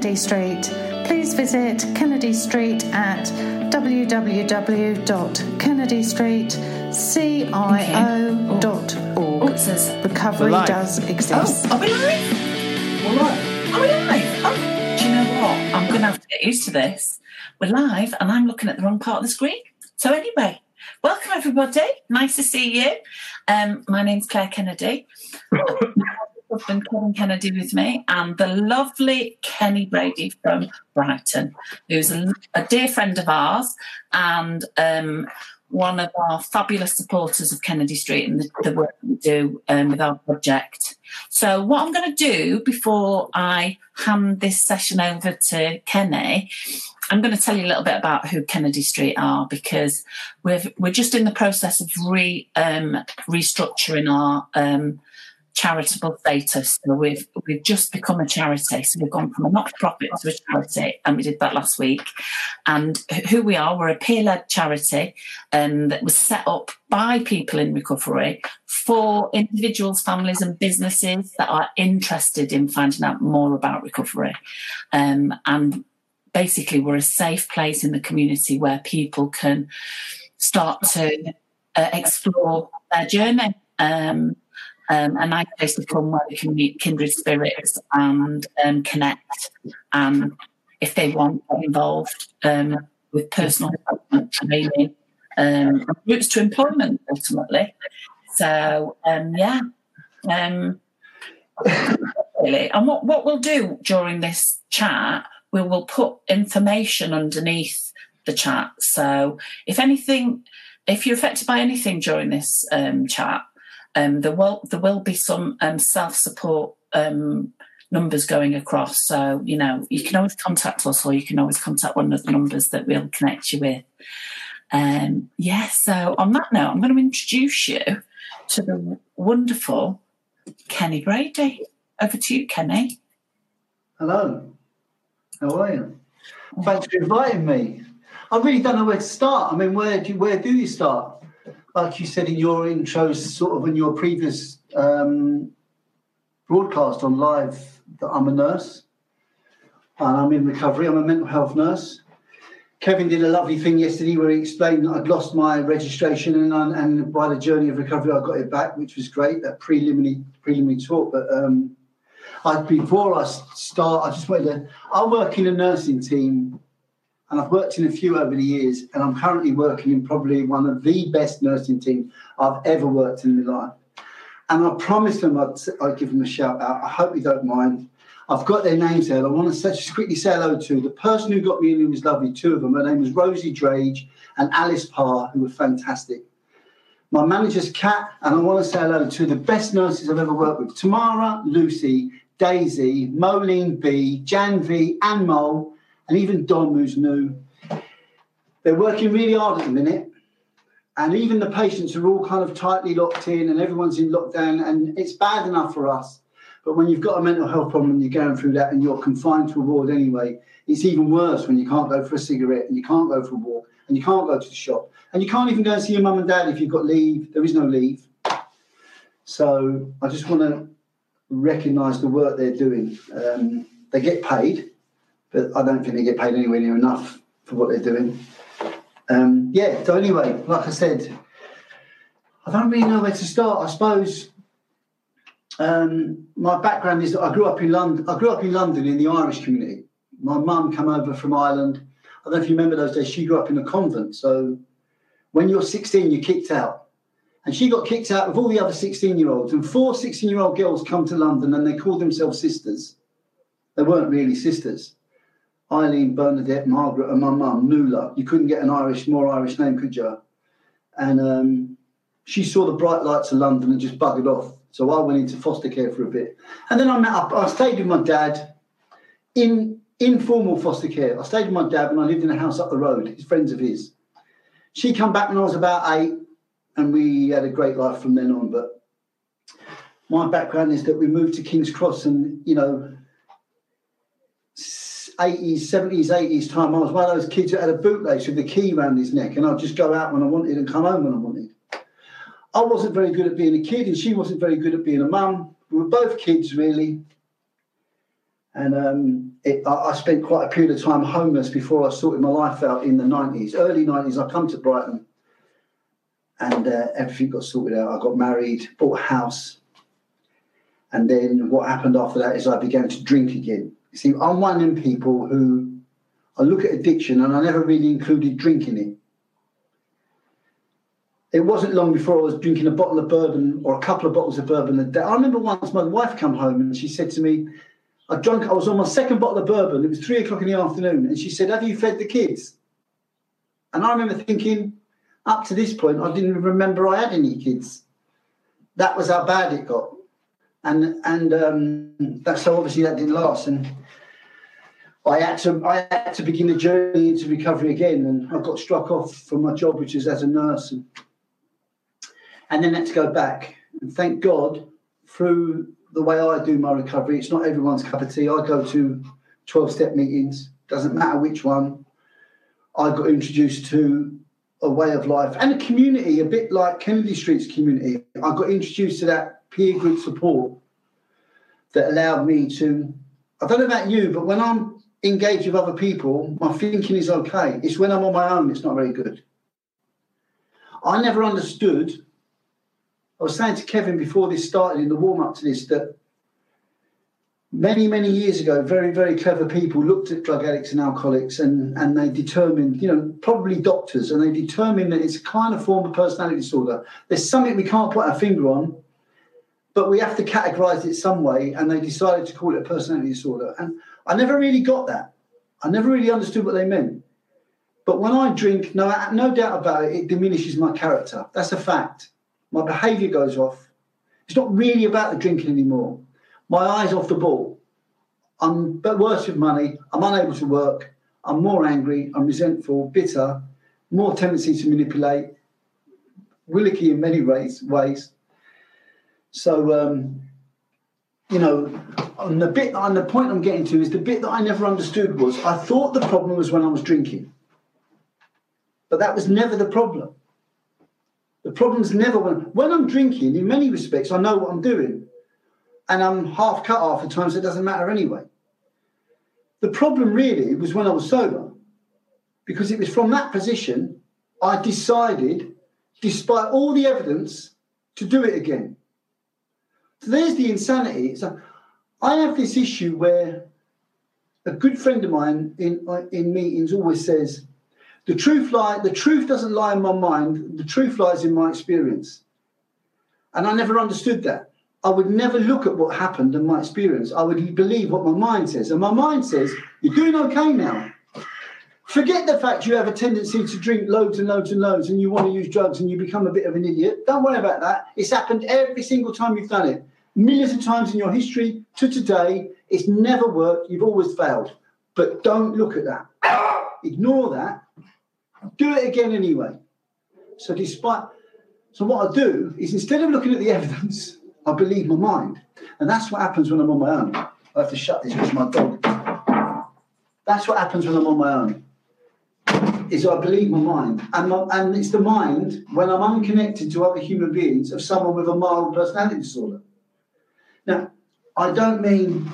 Kennedy Street. Please visit Kennedy Street at www.kennedystreetcio.org. Oh, Recovery live. does exist. Oh, are we live? All right. Are we live? Oh, do you know what? I'm going to have to get used to this. We're live, and I'm looking at the wrong part of the screen. So anyway, welcome everybody. Nice to see you. Um, my name's Claire Kennedy. Husband Kevin Kennedy with me, and the lovely Kenny Brady from Brighton, who's a, a dear friend of ours and um, one of our fabulous supporters of Kennedy Street and the, the work we do um, with our project. So, what I'm going to do before I hand this session over to Kenny, I'm going to tell you a little bit about who Kennedy Street are because we've, we're just in the process of re, um, restructuring our um, charitable status. So we've we've just become a charity. So we've gone from a not-for-profit to a charity, and we did that last week. And who we are, we're a peer-led charity um, that was set up by people in recovery for individuals, families, and businesses that are interested in finding out more about recovery. Um, and basically, we're a safe place in the community where people can start to uh, explore their journey. Um, um, a nice place to come where they can meet kindred spirits and um, connect. And if they want, get involved um, with personal development training, um, routes to employment ultimately. So um, yeah, um, really. And what what we'll do during this chat, we will put information underneath the chat. So if anything, if you're affected by anything during this um, chat, um, there will there will be some um, self support um, numbers going across. So you know you can always contact us, or you can always contact one of the numbers that we'll connect you with. Um, yeah. So on that note, I'm going to introduce you to the wonderful Kenny Brady. Over to you, Kenny. Hello. How are you? Thanks for inviting me. I really don't know where to start. I mean, where do where do you start? Like you said in your intro, sort of in your previous um, broadcast on live, that I'm a nurse and I'm in recovery. I'm a mental health nurse. Kevin did a lovely thing yesterday where he explained that I'd lost my registration and, and by the journey of recovery, I got it back, which was great. That preliminary preliminary talk, but um, I, before I start, I just wanted to. I work in a nursing team, and I've worked in a few over the years, and I'm currently working in probably one of the best nursing teams I've ever worked in my life. And I promised them I'd, I'd give them a shout out. I hope you don't mind. I've got their names there. I want to just quickly say hello to the person who got me in. Who was lovely. Two of them. Her name was Rosie Drage and Alice Parr, who were fantastic. My manager's Kat, and I want to say hello to the best nurses I've ever worked with: Tamara, Lucy, Daisy, Moline B, Jan V, and Mole, and even Dom, who's new. They're working really hard at the minute, and even the patients are all kind of tightly locked in, and everyone's in lockdown, and it's bad enough for us. But when you've got a mental health problem and you're going through that, and you're confined to a ward anyway, it's even worse when you can't go for a cigarette, and you can't go for a walk, and you can't go to the shop, and you can't even go and see your mum and dad if you've got leave. There is no leave. So I just want to recognise the work they're doing. Um, they get paid, but I don't think they get paid anywhere near enough for what they're doing. Um, yeah, so anyway, like I said, I don't really know where to start. I suppose um, my background is that I grew up in London. I grew up in London in the Irish community. My mum came over from Ireland. I don't know if you remember those days. She grew up in a convent. So when you're 16, you're kicked out. And she got kicked out with all the other 16 year olds. And four 16 year old girls come to London and they call themselves sisters. They weren't really sisters. Eileen, Bernadette, Margaret, and my mum, Nuala. You couldn't get an Irish, more Irish name, could you? And um, she saw the bright lights of London and just buggered off. So I went into foster care for a bit. And then I met up, I stayed with my dad in informal foster care. I stayed with my dad and I lived in a house up the road, his friends of his. She come back when I was about eight and we had a great life from then on. But my background is that we moved to King's Cross and, you know, 80s, 70s, 80s time, I was one of those kids that had a bootlace with the key around his neck and I'd just go out when I wanted and come home when I wanted. I wasn't very good at being a kid and she wasn't very good at being a mum. We were both kids, really. And um, it, I, I spent quite a period of time homeless before I sorted my life out in the 90s. Early 90s, I come to Brighton and uh, everything got sorted out. I got married, bought a house. And then what happened after that is I began to drink again. You see, I'm one of them people who I look at addiction and I never really included drinking it. It wasn't long before I was drinking a bottle of bourbon or a couple of bottles of bourbon a day. I remember once my wife come home and she said to me, I drank, I was on my second bottle of bourbon. It was three o'clock in the afternoon. And she said, Have you fed the kids? And I remember thinking, up to this point, I didn't remember I had any kids. That was how bad it got. And and um, that's so obviously that didn't last. And I had to I had to begin the journey into recovery again. And I got struck off from my job, which is as a nurse. And, and then had to go back. And thank God, through the way I do my recovery, it's not everyone's cup of tea. I go to 12 step meetings, doesn't matter which one. I got introduced to a way of life and a community, a bit like Kennedy Street's community. I got introduced to that peer group support that allowed me to. I don't know about you, but when I'm engaged with other people, my thinking is okay. It's when I'm on my own, it's not very good. I never understood. I was saying to Kevin before this started in the warm up to this that many, many years ago, very, very clever people looked at drug addicts and alcoholics and, and they determined, you know, probably doctors, and they determined that it's a kind of form of personality disorder. There's something we can't put our finger on, but we have to categorize it some way, and they decided to call it a personality disorder. And I never really got that. I never really understood what they meant. But when I drink, no, no doubt about it, it diminishes my character. That's a fact. My behavior goes off. It's not really about the drinking anymore my eyes off the ball. I'm but worse with money. I'm unable to work. I'm more angry. I'm resentful, bitter, more tendency to manipulate, willicky in many ways. Ways. So, um, you know, on the bit on the point I'm getting to is the bit that I never understood was I thought the problem was when I was drinking, but that was never the problem. The problem's never when when I'm drinking. In many respects, I know what I'm doing and I'm half cut off at times, it doesn't matter anyway. The problem really was when I was sober, because it was from that position I decided, despite all the evidence, to do it again. So there's the insanity. So I have this issue where a good friend of mine in in meetings always says, "The truth lie. The truth doesn't lie in my mind. The truth lies in my experience." And I never understood that. I would never look at what happened and my experience. I would believe what my mind says. And my mind says, You're doing okay now. Forget the fact you have a tendency to drink loads and loads and loads and you want to use drugs and you become a bit of an idiot. Don't worry about that. It's happened every single time you've done it. Millions of times in your history to today. It's never worked. You've always failed. But don't look at that. Ignore that. Do it again anyway. So, despite. So, what I do is instead of looking at the evidence, I believe my mind. And that's what happens when I'm on my own. I have to shut this because my dog. That's what happens when I'm on my own. Is I believe my mind. And, my, and it's the mind, when I'm unconnected to other human beings, of someone with a mild personality disorder. I don't mean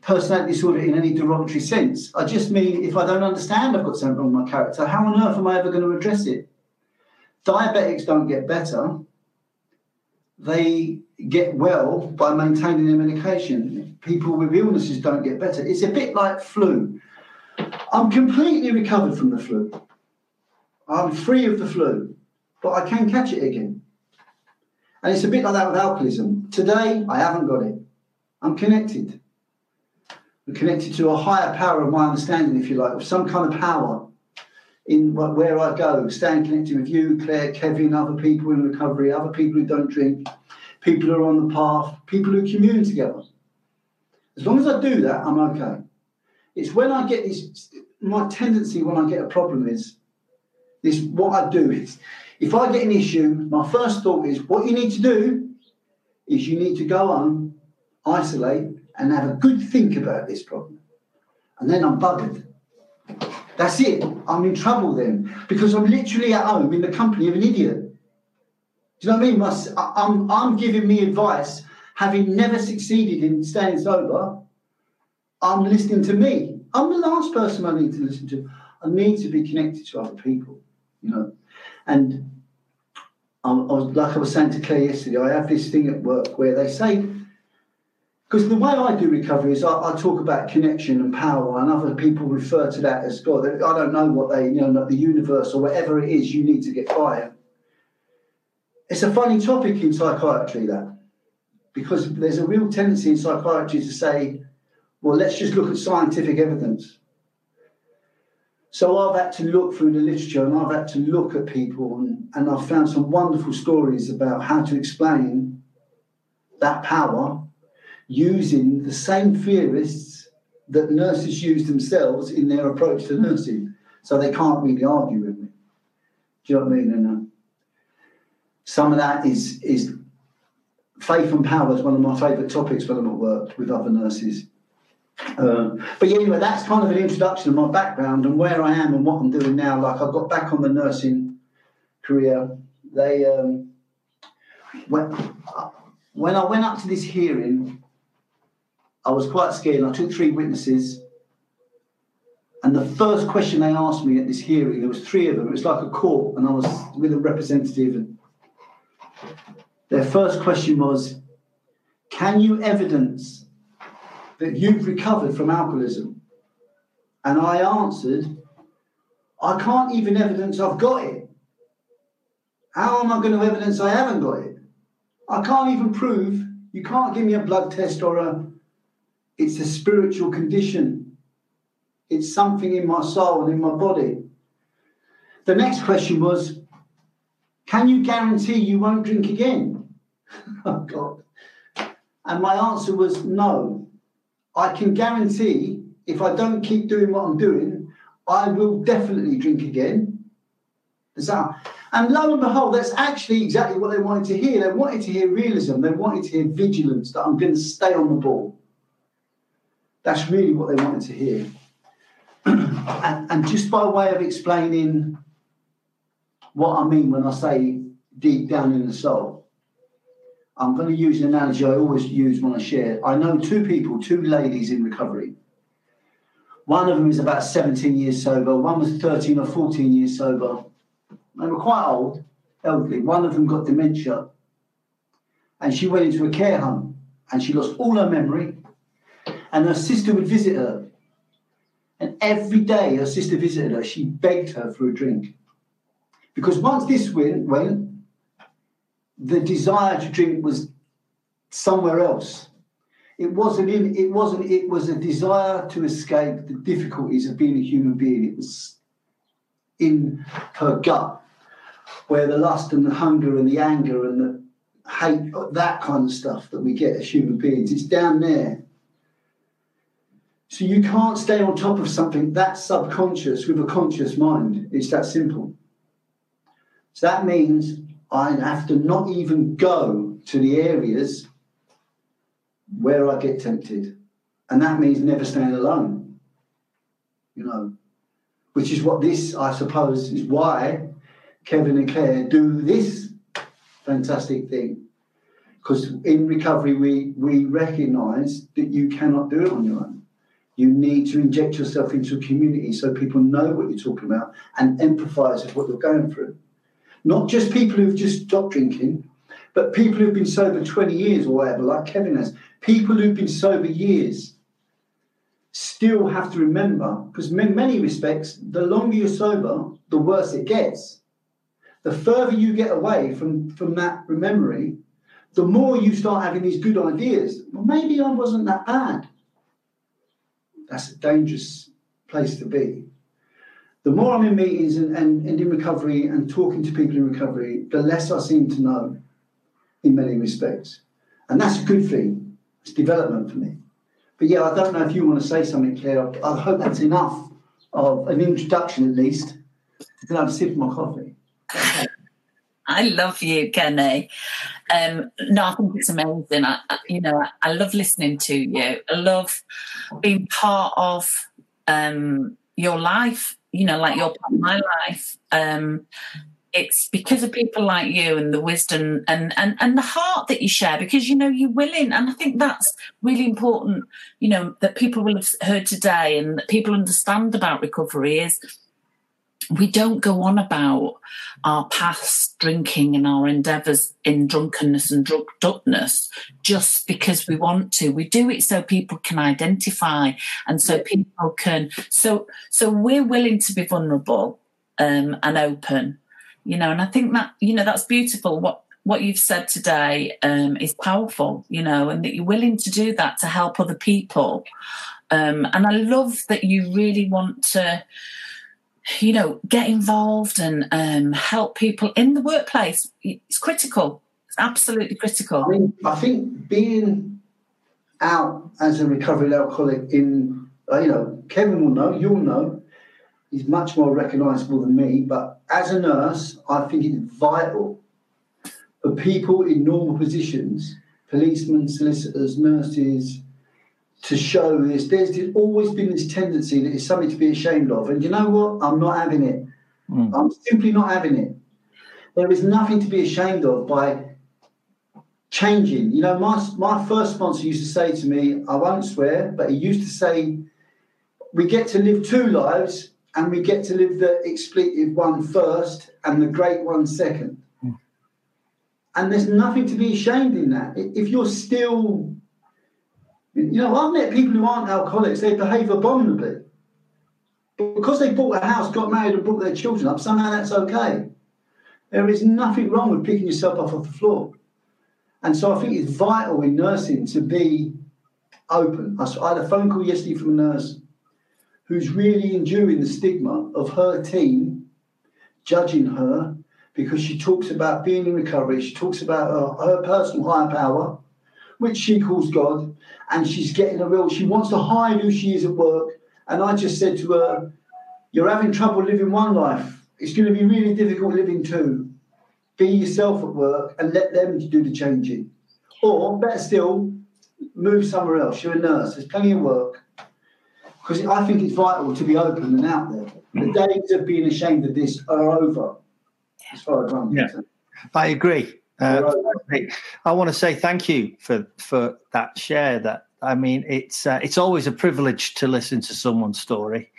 personality disorder in any derogatory sense. I just mean if I don't understand I've got something wrong with my character, how on earth am I ever going to address it? Diabetics don't get better they get well by maintaining their medication. People with illnesses don't get better. It's a bit like flu. I'm completely recovered from the flu. I'm free of the flu, but I can catch it again. And it's a bit like that with alcoholism. Today, I haven't got it. I'm connected. I'm connected to a higher power of my understanding, if you like, of some kind of power in where I go, staying connected with you, Claire, Kevin, other people in recovery, other people who don't drink, people who are on the path, people who commune together. As long as I do that, I'm okay. It's when I get this, my tendency when I get a problem is this what I do is if I get an issue, my first thought is what you need to do is you need to go on, isolate, and have a good think about this problem. And then I'm buggered that's it. I'm in trouble then because I'm literally at home in the company of an idiot. Do you know what I mean? I'm, I'm giving me advice having never succeeded in staying sober, I'm listening to me. I'm the last person I need to listen to. I need to be connected to other people, you know. And I, I was, like I was saying to Claire yesterday, I have this thing at work where they say, because the way I do recovery is I, I, talk about connection and power, and other people refer to that as God. I don't know what they, you know, like the universe or whatever it is you need to get by. It's a funny topic in psychiatry, that, because there's a real tendency in psychiatry to say, well, let's just look at scientific evidence. So I've had to look through the literature and I've had to look at people, and, and I've found some wonderful stories about how to explain that power using the same theorists that nurses use themselves in their approach to nursing. So they can't really argue with me. Do you know what I mean? And uh, some of that is is faith and power is one of my favourite topics when I'm at work with other nurses. Uh, but yeah, anyway, that's kind of an introduction of my background and where I am and what I'm doing now. Like I got back on the nursing career. They um, when when I went up to this hearing, I was quite scared. I took three witnesses, and the first question they asked me at this hearing, there was three of them. It was like a court, and I was with a representative. And their first question was, "Can you evidence that you've recovered from alcoholism?" And I answered, "I can't even evidence I've got it. How am I going to evidence I haven't got it? I can't even prove. You can't give me a blood test or a it's a spiritual condition. It's something in my soul and in my body. The next question was Can you guarantee you won't drink again? oh, God. And my answer was no. I can guarantee if I don't keep doing what I'm doing, I will definitely drink again. And lo and behold, that's actually exactly what they wanted to hear. They wanted to hear realism. They wanted to hear vigilance, that I'm going to stay on the ball. That's really what they wanted to hear. and, and just by way of explaining what I mean when I say deep down in the soul, I'm going to use an analogy I always use when I share. I know two people, two ladies in recovery. One of them is about 17 years sober, one was 13 or 14 years sober. They were quite old, elderly. One of them got dementia, and she went into a care home and she lost all her memory and her sister would visit her. And every day her sister visited her, she begged her for a drink. Because once this went, went the desire to drink was somewhere else. It wasn't in, it wasn't, it was a desire to escape the difficulties of being a human being. It was in her gut, where the lust and the hunger and the anger and the hate, that kind of stuff that we get as human beings, it's down there. So you can't stay on top of something that's subconscious with a conscious mind. It's that simple. So that means I have to not even go to the areas where I get tempted. And that means never staying alone. You know, which is what this, I suppose, is why Kevin and Claire do this fantastic thing. Because in recovery, we, we recognize that you cannot do it on your own. You need to inject yourself into a community so people know what you're talking about and empathize with what you're going through. Not just people who've just stopped drinking, but people who've been sober 20 years or whatever, like Kevin has. People who've been sober years still have to remember, because in many respects, the longer you're sober, the worse it gets. The further you get away from, from that memory, the more you start having these good ideas. Well, maybe I wasn't that bad that's a dangerous place to be. The more I'm in meetings and, and, and in recovery and talking to people in recovery, the less I seem to know in many respects. And that's a good thing. It's development for me. But yeah, I don't know if you want to say something, Claire. I hope that's enough of an introduction at least. Then I've sipped my coffee. I love you, Kenny. Um, no, I think it's amazing. I, you know, I, I, love listening to you. I love being part of um, your life. You know, like your part of my life. Um, it's because of people like you and the wisdom and, and and the heart that you share because you know you're willing and i think that's really important you know that people will have heard today and that people understand about recovery is we don't go on about our past drinking and our endeavours in drunkenness and drugged upness just because we want to. We do it so people can identify and so people can. So so we're willing to be vulnerable um, and open, you know. And I think that you know that's beautiful. What what you've said today um, is powerful, you know, and that you're willing to do that to help other people. Um, and I love that you really want to you know, get involved and um, help people in the workplace. It's critical. It's absolutely critical. I mean, I think being out as a recovered alcoholic in, uh, you know, Kevin will know, you'll know, he's much more recognisable than me. But as a nurse, I think it's vital for people in normal positions, policemen, solicitors, nurses, to show this. There's always been this tendency that it's something to be ashamed of. And you know what? I'm not having it. Mm. I'm simply not having it. There is nothing to be ashamed of by changing. You know, my, my first sponsor used to say to me, I won't swear, but he used to say, we get to live two lives and we get to live the expletive one first and the great one second. Mm. And there's nothing to be ashamed in that. If you're still you know, I've met people who aren't alcoholics, they behave abominably. But because they bought a house, got married, and brought their children up, somehow that's okay. There is nothing wrong with picking yourself up off the floor. And so I think it's vital in nursing to be open. I had a phone call yesterday from a nurse who's really enduring the stigma of her team judging her because she talks about being in recovery, she talks about her, her personal higher power, which she calls God, and she's getting a real, she wants to hide who she is at work. And I just said to her, You're having trouble living one life. It's going to be really difficult living two. Be yourself at work and let them do the changing. Or better still, move somewhere else. You're a nurse, there's plenty of work. Because I think it's vital to be open and out there. The mm. days of being ashamed of this are over, as far as I'm concerned. I agree. Uh, I want to say thank you for for that share. That I mean, it's uh, it's always a privilege to listen to someone's story,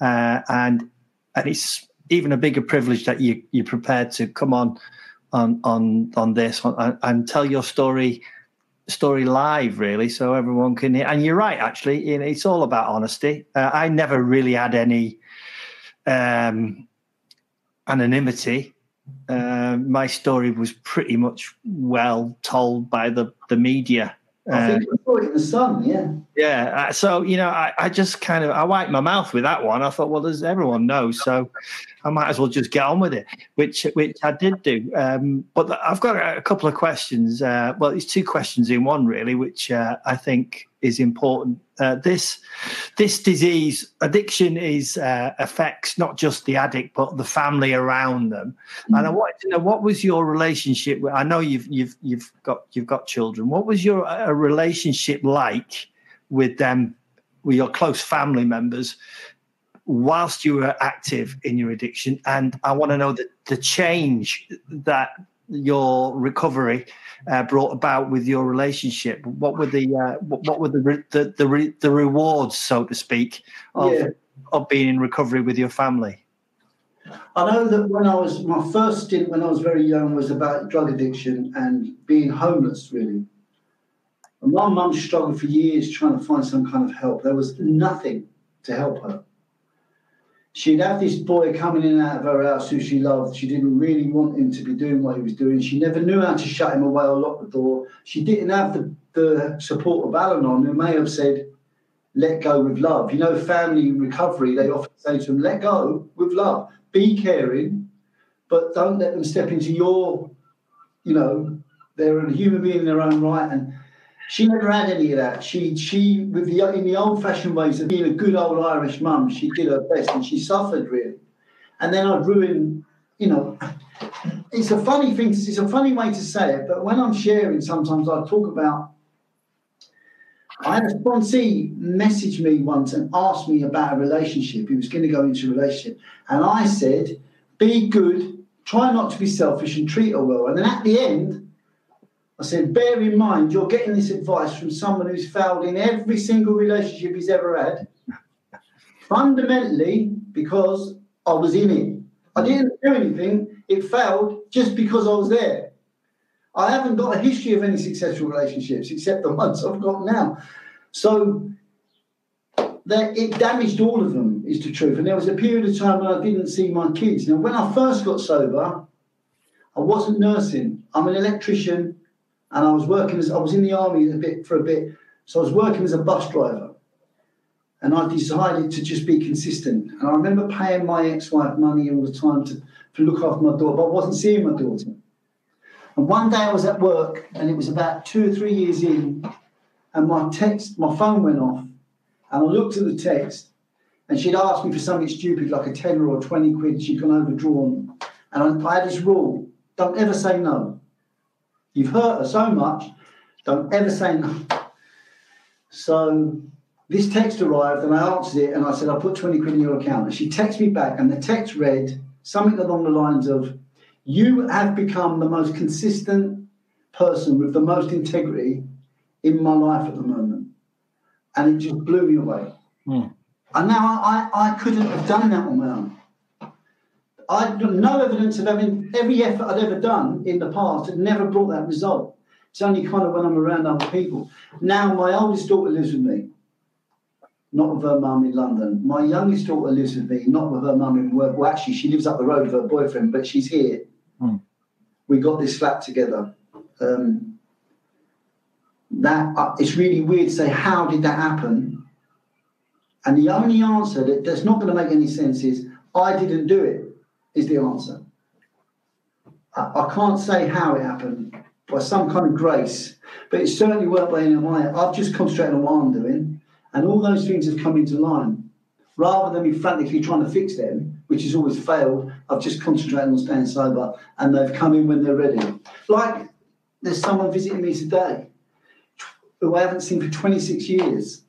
uh, and and it's even a bigger privilege that you you're prepared to come on on on on this and, and tell your story story live really so everyone can hear. And you're right actually it's all about honesty. Uh, i never really had any um anonymity uh, my story was pretty much well told by the, the media. I think saw it in the sun, yeah. Yeah. Uh, so, you know, I, I just kind of I wiped my mouth with that one. I thought, well, as everyone knows, so I might as well just get on with it, which which I did do. Um, but I've got a, couple of questions. Uh, well, it's two questions in one, really, which uh, I think is important. Uh, this this disease addiction is uh, affects not just the addict but the family around them. Mm-hmm. And I wanted to know what was your relationship. With, I know you've you've you've got you've got children. What was your a relationship like with them, with your close family members? Whilst you were active in your addiction, and I want to know the, the change that your recovery uh, brought about with your relationship? What were the uh, what were the the the, re- the, rewards, so to speak, of yeah. of being in recovery with your family? I know that when I was my first stint when I was very young was about drug addiction and being homeless, really. And my mum struggled for years trying to find some kind of help. There was nothing to help her she'd have this boy coming in and out of her house who she loved. She didn't really want him to be doing what he was doing. She never knew how to shut him away or lock the door. She didn't have the, the support of Al Anon, who may have said, let go with love. You know, family recovery, they often say to them, let go with love. Be caring, but don't let them step into your, you know, they're a human being in their own right. And she never had any of that. She, she, with the in the old-fashioned ways of being a good old Irish mum, she did her best, and she suffered really. And then I'd ruin, you know. It's a funny thing. It's a funny way to say it, but when I'm sharing, sometimes I talk about. I had a sponsee message me once and asked me about a relationship. He was going to go into a relationship, and I said, "Be good, try not to be selfish and treat her well. And then at the end, I said, bear in mind, you're getting this advice from someone who's failed in every single relationship he's ever had. Fundamentally, because I was in it. I mm. didn't do anything, it failed just because I was there. I haven't got a history of any successful relationships except the ones I've got now. So that it damaged all of them, is the truth. And there was a period of time when I didn't see my kids. Now, when I first got sober, I wasn't nursing. I'm an electrician, and I was working as I was in the army a bit for a bit, so I was working as a bus driver. And I decided to just be consistent. And I remember paying my ex-wife money all the time to, to look after my daughter, but I wasn't seeing my daughter. And one day I was at work, and it was about two or three years in, and my text, my phone went off, and I looked at the text, and she'd asked me for something stupid like a tenner or 20 quid. She'd gone overdrawn. And I, I had this rule don't ever say no. You've hurt her so much, don't ever say no. So this text arrived, and I answered it, and I said, I put 20 quid in your account. And she texted me back, and the text read something along the lines of, You have become the most consistent person with the most integrity in my life at the moment and it just blew me away. Mm. And now I, I, I couldn't have done that on my own. I had no evidence of having every effort I'd ever done in the past had never brought that result. It's only kind of when I'm around other people. Now my oldest daughter lives with me, not with her mum in London. My youngest daughter lives with me, not with her mum in work. Well, actually, she lives up the road with her boyfriend, but she's here. Mm. We got this flat together. Um, that uh, it's really weird to say how did that happen and the only answer that that's not going to make any sense is i didn't do it is the answer. I, I can't say how it happened by some kind of grace but it certainly worked by any of my i've just concentrated on what i'm doing and all those things have come into line. Rather than me frantically trying to fix them which has always failed i've just concentrated on staying sober and they've come in when they're ready. Like there's someone visiting me today who I haven't seen for 26 years.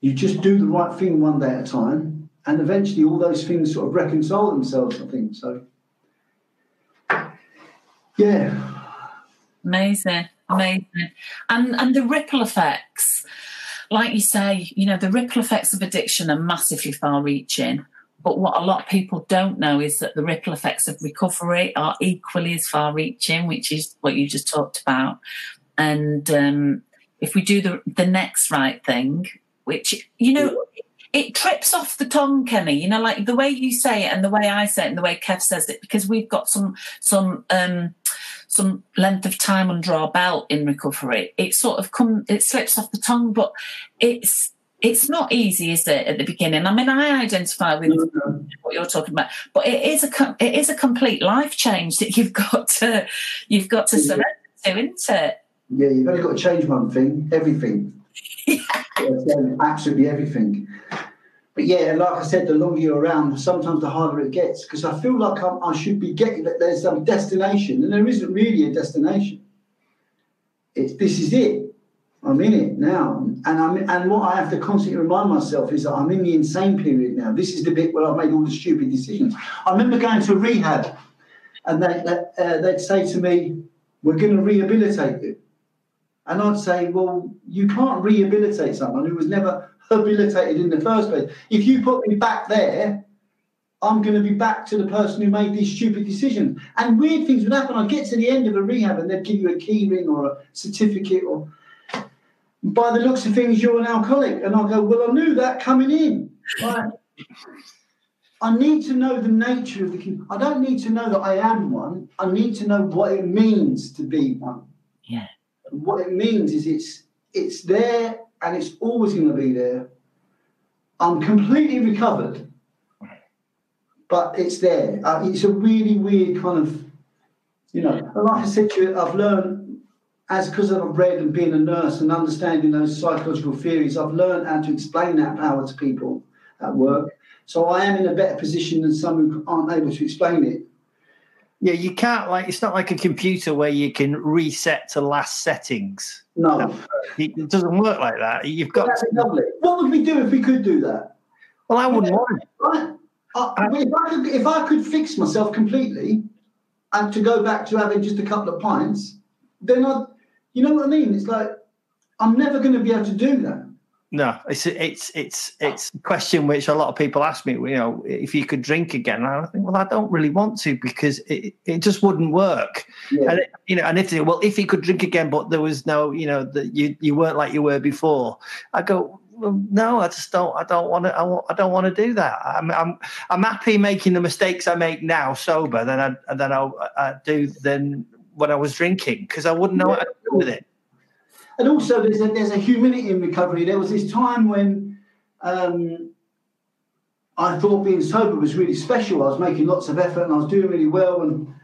You just do the right thing one day at a time, and eventually all those things sort of reconcile themselves, I think. So, yeah. Amazing, amazing. And, and the ripple effects, like you say, you know, the ripple effects of addiction are massively far reaching. But what a lot of people don't know is that the ripple effects of recovery are equally as far reaching, which is what you just talked about and um, if we do the the next right thing, which you know. It trips off the tongue, Kenny. You know, like the way you say it and the way I say it and the way Kev says it, because we've got some some um, some length of time under our belt in recovery. It sort of come, it slips off the tongue, but it's it's not easy, is it, at the beginning? I mean, I identify with mm-hmm. what you're talking about, but it is a it is a complete life change that you've got to you've got to surrender to, isn't it? Yeah, you've only got to change one thing, everything. Absolutely everything. But yeah, like I said, the longer you're around, sometimes the harder it gets because I feel like I'm, i should be getting that there's some destination, and there isn't really a destination. It's this is it. I'm in it now, and I'm and what I have to constantly remind myself is that I'm in the insane period now. This is the bit where I've made all the stupid decisions. I remember going to rehab, and they, uh, they'd say to me, "We're going to rehabilitate you." And I'd say, well, you can't rehabilitate someone who was never habilitated in the first place. If you put me back there, I'm going to be back to the person who made these stupid decisions. And weird things would happen. I'd get to the end of a rehab and they'd give you a key ring or a certificate or by the looks of things, you're an alcoholic. And I'll go, well, I knew that coming in. I need to know the nature of the. Key. I don't need to know that I am one. I need to know what it means to be one. Yeah what it means is it's it's there and it's always going to be there. I'm completely recovered, but it's there. Uh, it's a really weird kind of, you know, like I said to you, I've learned as because I've read and being a nurse and understanding those psychological theories, I've learned how to explain that power to people at work. So I am in a better position than some who aren't able to explain it. Yeah, you can't like it's not like a computer where you can reset to last settings. No, it doesn't work like that. You've got to... lovely. What would we do if we could do that? Well, I wouldn't want it. Right. I, if, I could, if I could fix myself completely and to go back to having just a couple of pints, then I, you know what I mean? It's like I'm never going to be able to do that. No, it's it's it's it's a question which a lot of people ask me. You know, if you could drink again, and I think, well, I don't really want to because it, it just wouldn't work. Yeah. And it, you know, and if they, well, if he could drink again, but there was no, you know, that you you weren't like you were before, I go, well, no, I just don't. I don't want to. I, want, I don't want to do that. I'm I'm I'm happy making the mistakes I make now sober than I than I, I do than when I was drinking because I wouldn't know what to do with it. And also, there's a, there's a humility in recovery. There was this time when um, I thought being sober was really special. I was making lots of effort and I was doing really well. And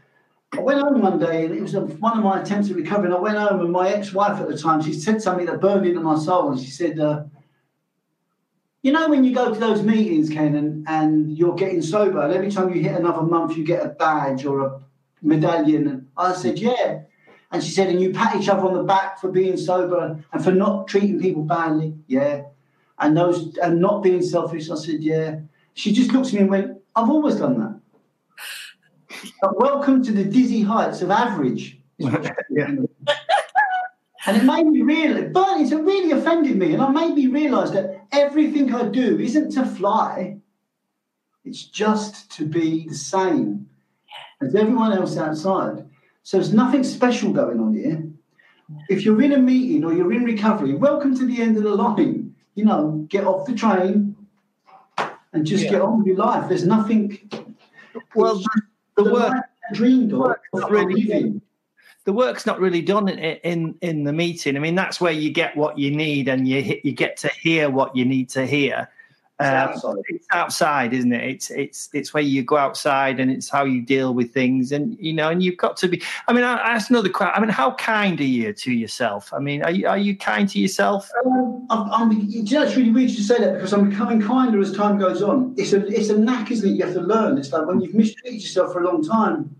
I went home one day, and it was a, one of my attempts at recovery. And I went home, and my ex-wife at the time, she said something that burned into my soul. And she said, uh, "You know, when you go to those meetings, Ken, and, and you're getting sober, and every time you hit another month, you get a badge or a medallion." And I said, "Yeah." And she said, and you pat each other on the back for being sober and for not treating people badly. Yeah. And those and not being selfish. I said, yeah. She just looked at me and went, I've always done that. But welcome to the dizzy heights of average. is what she said. Yeah. And it made me realize, but it really offended me. And it made me realize that everything I do isn't to fly, it's just to be the same as everyone else outside. So there's nothing special going on here. If you're in a meeting or you're in recovery, welcome to the end of the line. You know, get off the train and just Yeah. get on with your life. There's nothing. Well, the the work I dreamed of. of not really living. the work's not really done in, in in the meeting. I mean, that's where you get what you need, and you you get to hear what you need to hear. It's Um, outside. it's outside, isn't it? It's it's it's where you go outside, and it's how you deal with things, and you know, and you've got to be. I mean, I, I asked another question. I mean, how kind are you to yourself? I mean, are you are you kind to yourself? Um, I'm, I'm, you know, it's really weird you say that because I'm becoming kinder as time goes on. It's a, it's a knack, isn't it? You have to learn. It's like when you've mistreated yourself for a long time.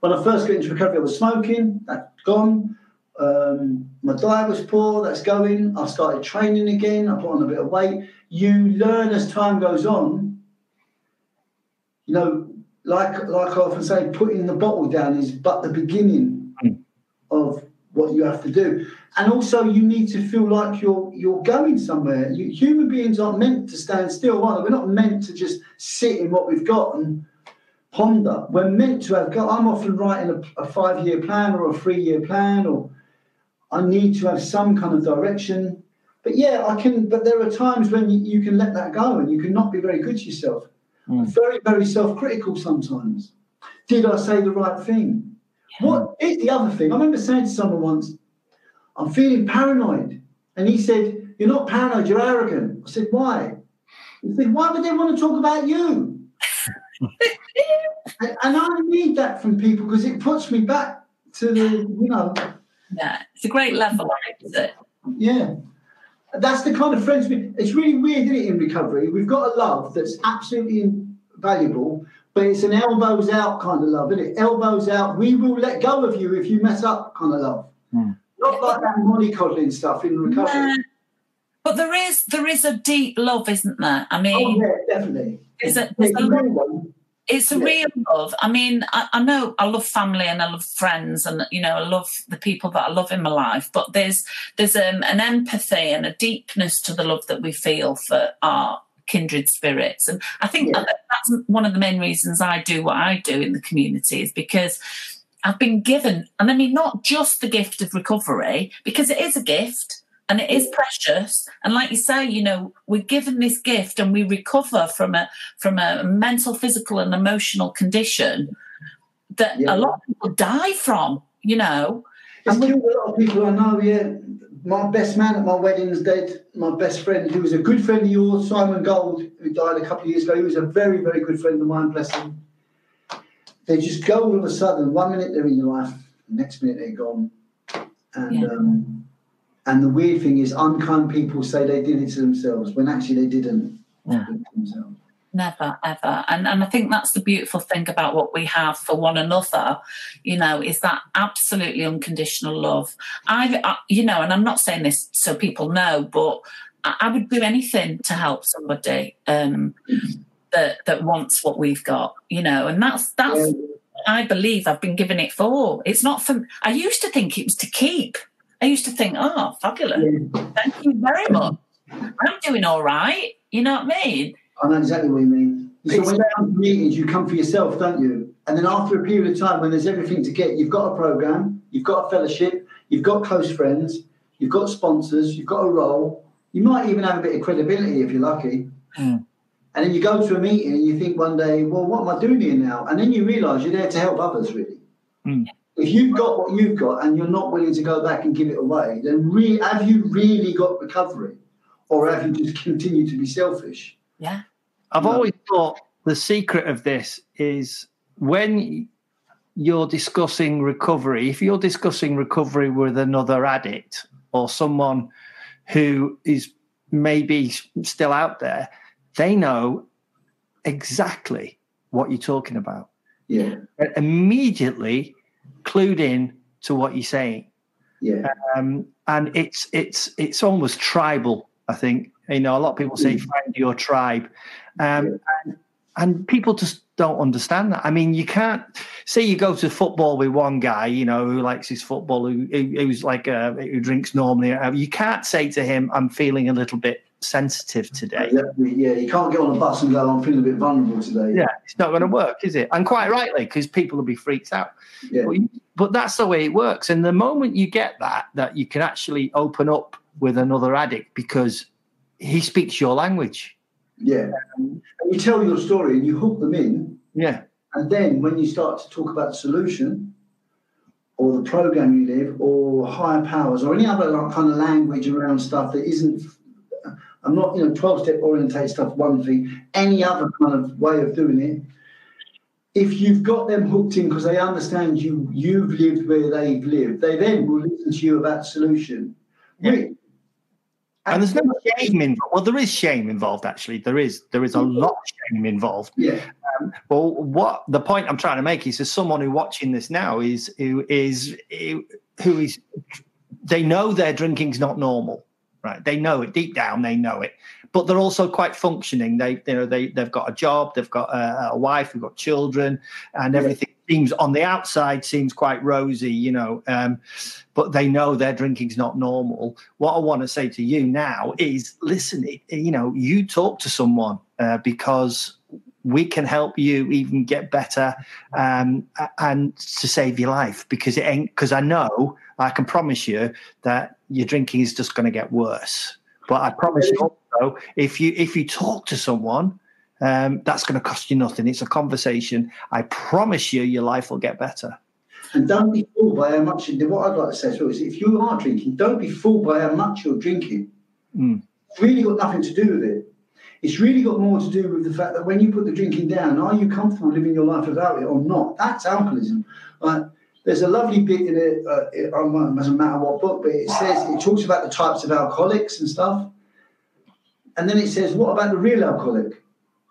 When I first got into recovery, I was smoking. That's gone. Um, my diet was poor. That's going. I started training again. I put on a bit of weight. You learn as time goes on. You know, like like I often say, putting the bottle down is but the beginning Mm. of what you have to do. And also, you need to feel like you're you're going somewhere. You, human beings aren't meant to stand still. Are they? We're not meant to just sit in what we've got and ponder. We're meant to have. I'm often writing a, a five year plan or a three year plan, or I need to have some kind of direction. But yeah, I can. But there are times when you, you can let that go, and you can not be very good to yourself. Mm. Very, very self critical sometimes. Did I say the right thing? What is the other thing? I remember saying to someone once, I'm feeling paranoid. And he said, You're not paranoid, you're arrogant. I said, Why? He said, Why would they want to talk about you? and, and I need that from people because it puts me back to the, you know, Yeah, it's a great level, isn't it? yeah. That's the kind of friends we. It's really weird, isn't it, in recovery? We've got a love that's absolutely invaluable, but it's an elbows out kind of love, isn't it? Elbows out. We will let go of you if you mess up kind of love. Hmm. Not like that mollycoddling stuff in recovery. Yeah. But there is there is a deep love, isn't there? I Oh, mean, yeah, definitely. There's a- Yeah, there's a you lot- know one. it's a real love. I mean, I, I know I love family and I love friends and you know I love the people that I love in my life. But there's there's um, an empathy and a deepness to the love that we feel for our kindred spirits, and I think Yeah. that- that's one of the main reasons I do what I do in the community is because. I've been given, and I mean, not just the gift of recovery, because it is a gift and it is precious. And like you say, you know, we're given this gift and we recover from a from a mental, physical, and emotional condition that Yeah. a lot of people die from. You know, It's And we- a lot of people I know, yeah. My best man at my wedding's dead. My best friend, who was a good friend of yours, Simon Gold, who died a couple of years ago, he was a very, very good friend of mine, bless him. They just go all of a sudden, one minute they're in your life, the next minute they're gone. And Yeah. um, and the weird thing is, unkind people say they did it to themselves when actually they didn't. Yeah. do it to themselves. never ever. And and I think that's the beautiful thing about what we have for one another. You know, is that absolutely unconditional love. I, I you know, and I'm not saying this so people know, but I, I would do anything to help somebody. Um, that that wants what we've got, you know, and that's that's Yeah. I believe I've been given it for. It's not for. I used to think it was to keep. I used to think, oh, fabulous, thank you very much. I'm doing all right. You know what I mean? I know exactly what you mean. So It's- when you come to meetings, you come for yourself, don't you? And then after a period of time, when there's everything to get, you've got a program, you've got a fellowship, you've got close friends, you've got sponsors, you've got a role. You might even have a bit of credibility if you're lucky. Mm. And then you go to a meeting and you think one day, well, what am I doing here now? And then you realise you're there to help others, really. Mm. If you've got what you've got and you're not willing to go back and give it away, then re- have you really got recovery? Or have you just continued to be selfish? Yeah. I've No. always thought the secret of this is when you're discussing recovery, if you're discussing recovery with another addict or someone who is maybe still out there, they know exactly what you're talking about. Yeah, They're immediately clued in to what you're saying. yeah. um, and it's it's it's almost tribal. I think you know a lot of people say find your tribe, um, and, and people just don't understand that. I mean, you can't say you go to football with one guy, you know, who likes his football, who, who who's like uh, who drinks normally. Uh, You can't say to him, "I'm feeling a little bit sensitive today." Exactly, yeah, you can't get on a bus and go, I'm feeling a bit vulnerable today. Yeah, it's not going to work, is it? And quite rightly, because people will be freaked out. Yeah. But, but that's the way it works. And the moment you get that, that you can actually open up with another addict because he speaks your language. yeah. And you tell your story and you hook them in. Yeah. And then when you start to talk about the solution or the program you live or higher powers or any other kind of language around stuff that isn't, I'm not, you know, 12 step orientate stuff, one thing, any other kind of way of doing it. If you've got them hooked in because they understand you, you've lived where they've lived, they then will listen to you about solution. Yeah. And there's no shame involved. Well, there is shame involved, actually. There is. There is a mm-hmm. lot of shame involved. Yeah. Um, well, what the point I'm trying to make is, as someone who watching this now is who is who is they know their drinking's not normal, right? They know it deep down. They know it, but they're also quite functioning. They you know they they've got a job, they've got a, a wife, they've got children, and Yeah. everything seems on the outside seems quite rosy, you know. Um, but they know their drinking's not normal. What I want to say to you now is, listen, it, you know, you talk to someone uh, because we can help you even get better um, and to save your life because it ain't because I know I can promise you that your drinking is just going to get worse. But I promise you also, if you if you talk to someone, um, that's going to cost you nothing. It's a conversation. I promise you, your life will get better. And don't be fooled by how much. What I'd like to say as well is, if you are drinking, don't be fooled by how much you're drinking. Mm. It's really got nothing to do with it. It's really got more to do with the fact that when you put the drinking down, are you comfortable living your life without it or not? That's alcoholism. Like, there's a lovely bit in it. Uh, it um, doesn't matter what book, but it says it talks about the types of alcoholics and stuff. And then it says, what about the real alcoholic?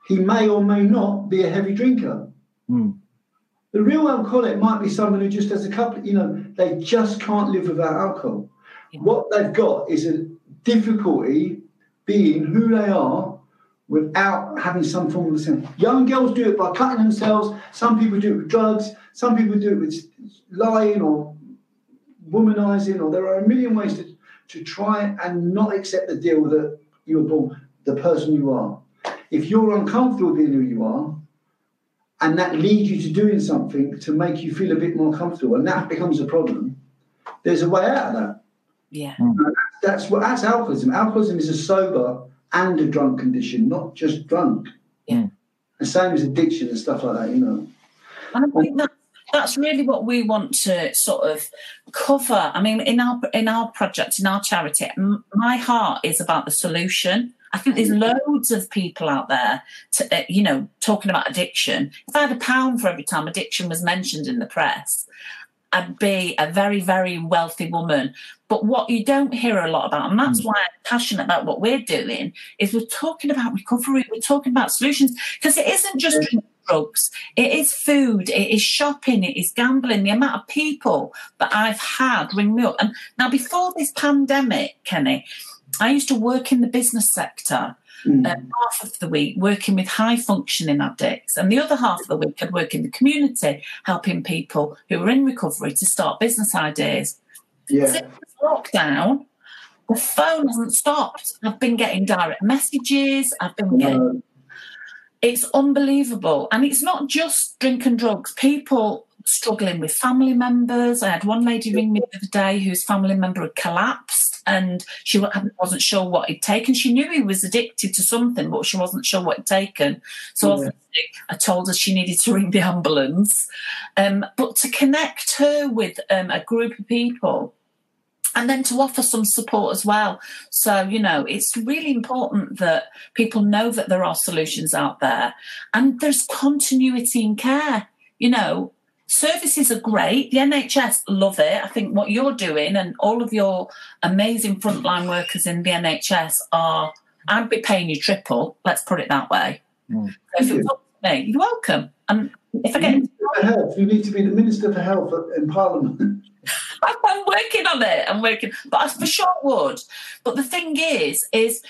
He may or may not be a heavy drinker. Mm. The real alcoholic might be someone who just has a couple, you know, they just can't live without alcohol. Yeah. What they've got is a difficulty being who they are without having some form of sin. Young girls do it by cutting themselves. Some people do it with drugs. Some people do it with lying or womanizing, or there are a million ways to, to try and not accept the deal that you were born, the person you are. If you're uncomfortable being who you are, and that leads you to doing something to make you feel a bit more comfortable, and that becomes a problem, there's a way out of that. Yeah. Hmm. That's what that's alcoholism. Alcoholism is a sober and a drunk condition, not just drunk. Yeah. The same as addiction and stuff like that, you know. And I think that that's really what we want to sort of cover. I mean, in our in our project, in our charity, m- my heart is about the solution. I think there's loads of people out there, to, uh, you know, talking about addiction. If I had a pound for every time addiction was mentioned in the press, I'd be a very, very wealthy woman. But what you don't hear a lot about, and that's mm. why I'm passionate about what we're doing, is we're talking about recovery, we're talking about solutions, because it isn't just drinking drugs, it is food, it is shopping, it is gambling. The amount of people that I've had ring me up. And now, before this pandemic, Kenny, I used to work in the business sector. Um, half of the week working with high functioning addicts, and the other half of the week I'd work in the community helping people who were in recovery to start business ideas. Yeah. Since lockdown, the phone hasn't stopped. I've been getting direct messages. I've been getting. No. It's unbelievable, and it's not just drink and drugs. People struggling with family members. I had one lady ring me the other day whose family member had collapsed, and she wasn't sure what he'd taken. She knew he was addicted to something, but she wasn't sure what he'd taken. So Yeah. I told her she needed to ring the ambulance. Um, but to connect her with um, a group of people and then to offer some support as well. So, you know, it's really important that people know that there are solutions out there and there's continuity in care. You know, services are great. The NHS love it. I think what you're doing and all of your amazing frontline workers in the NHS are, I'd be paying you triple, let's put it that way. Mm. So if up to me, you're welcome. And if I get Health. You need to be the Minister for Health in Parliament. I'm working on it. I'm working, but I for sure would. But the thing is, is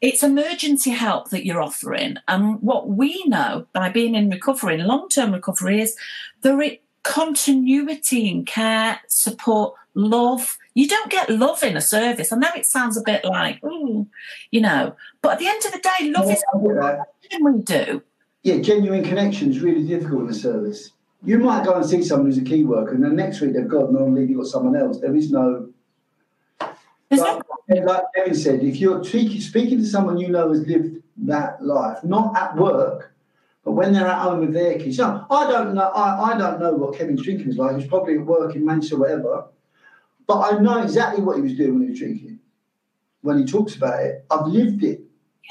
it's emergency help that you're offering, and what we know by being in recovery, in long-term recovery, is there is continuity in care, support, love. You don't get love in a service. I know it sounds a bit like, ooh, you know, but at the end of the day, love is I get that. everything we do. Yeah, genuine connection is really difficult in a service. You might go and see someone who's a key worker, and then next week they've got normally you've got someone else. There is no There's no like, like Kevin said, if you're speaking, speaking to someone you know has lived that life, not at work, but when they're at home with their kids. No, I don't know. I, I don't know what Kevin's drinking is like. He's probably at work in Manchester, or whatever. But I know exactly what he was doing when he was drinking. When he talks about it, I've lived it.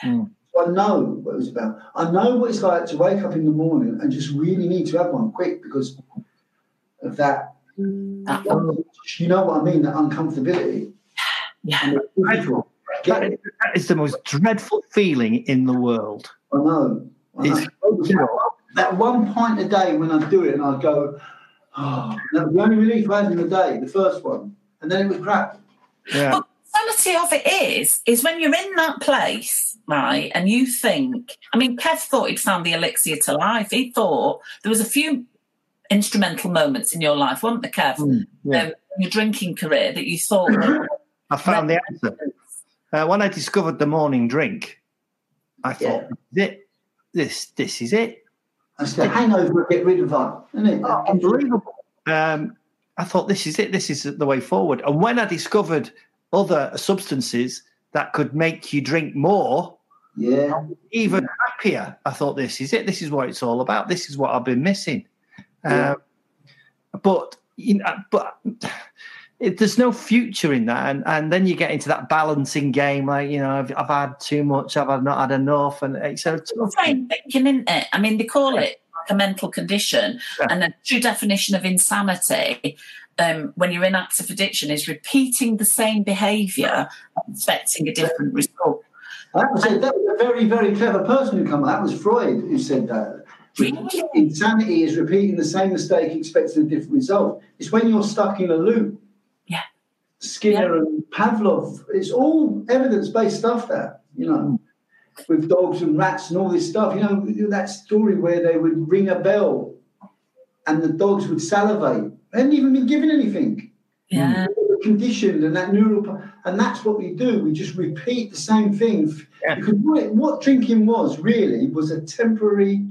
Yeah. Mm. So I know what it was about. I know what it's like to wake up in the morning and just really need to have one quick because of that. that- You know what I mean? That uncomfortability. Yeah. And it's difficult. I get That it. is, that is the most dreadful feeling in the world. I know. I know. It's- That, that one pint a day when I do it and I go, oh, that was the only relief I had in the day, the first one. And then it was crap. Yeah. But the reality of it is, is when you're in that place, right, and you think, I mean, Kev thought he'd found the elixir to life. He thought there was a few instrumental moments in your life, weren't there, Kev? Mm, yeah. Um, your drinking career that you thought, I found the answer. Uh, when I discovered the morning drink, I thought, Yeah. "Thi- this, this is it. That's the hangover get rid of that, isn't it? Oh, unbelievable. Um, I thought this is it. This is the way forward. And when I discovered other substances that could make you drink more, Yeah. even happier, I thought this is it. This is what it's all about. This is what I've been missing. Yeah. Um, but you know, but it, there's no future in that, and and then you get into that balancing game. Like you know, I've, I've had too much, I've not had enough, and it's so tough. same thinking, isn't it? I mean, they call it like a mental condition, Yeah. and the true definition of insanity. Um, when you're in active addiction, is repeating the same behaviour, expecting a different result. That was, a, that was a very, very clever person who come out. That was Freud who said that. Really? Insanity is repeating the same mistake expecting a different result. It's when you're stuck in a loop. Yeah. Skinner and Pavlov, it's all evidence based stuff that, you know, hmm. with dogs and rats and all this stuff. You know, that story where they would ring a bell and the dogs would salivate. They hadn't even been given anything. Yeah. Conditioned and that neural, and that's what we do. We just repeat the same thing. Yeah. Because what, what drinking was really was a temporary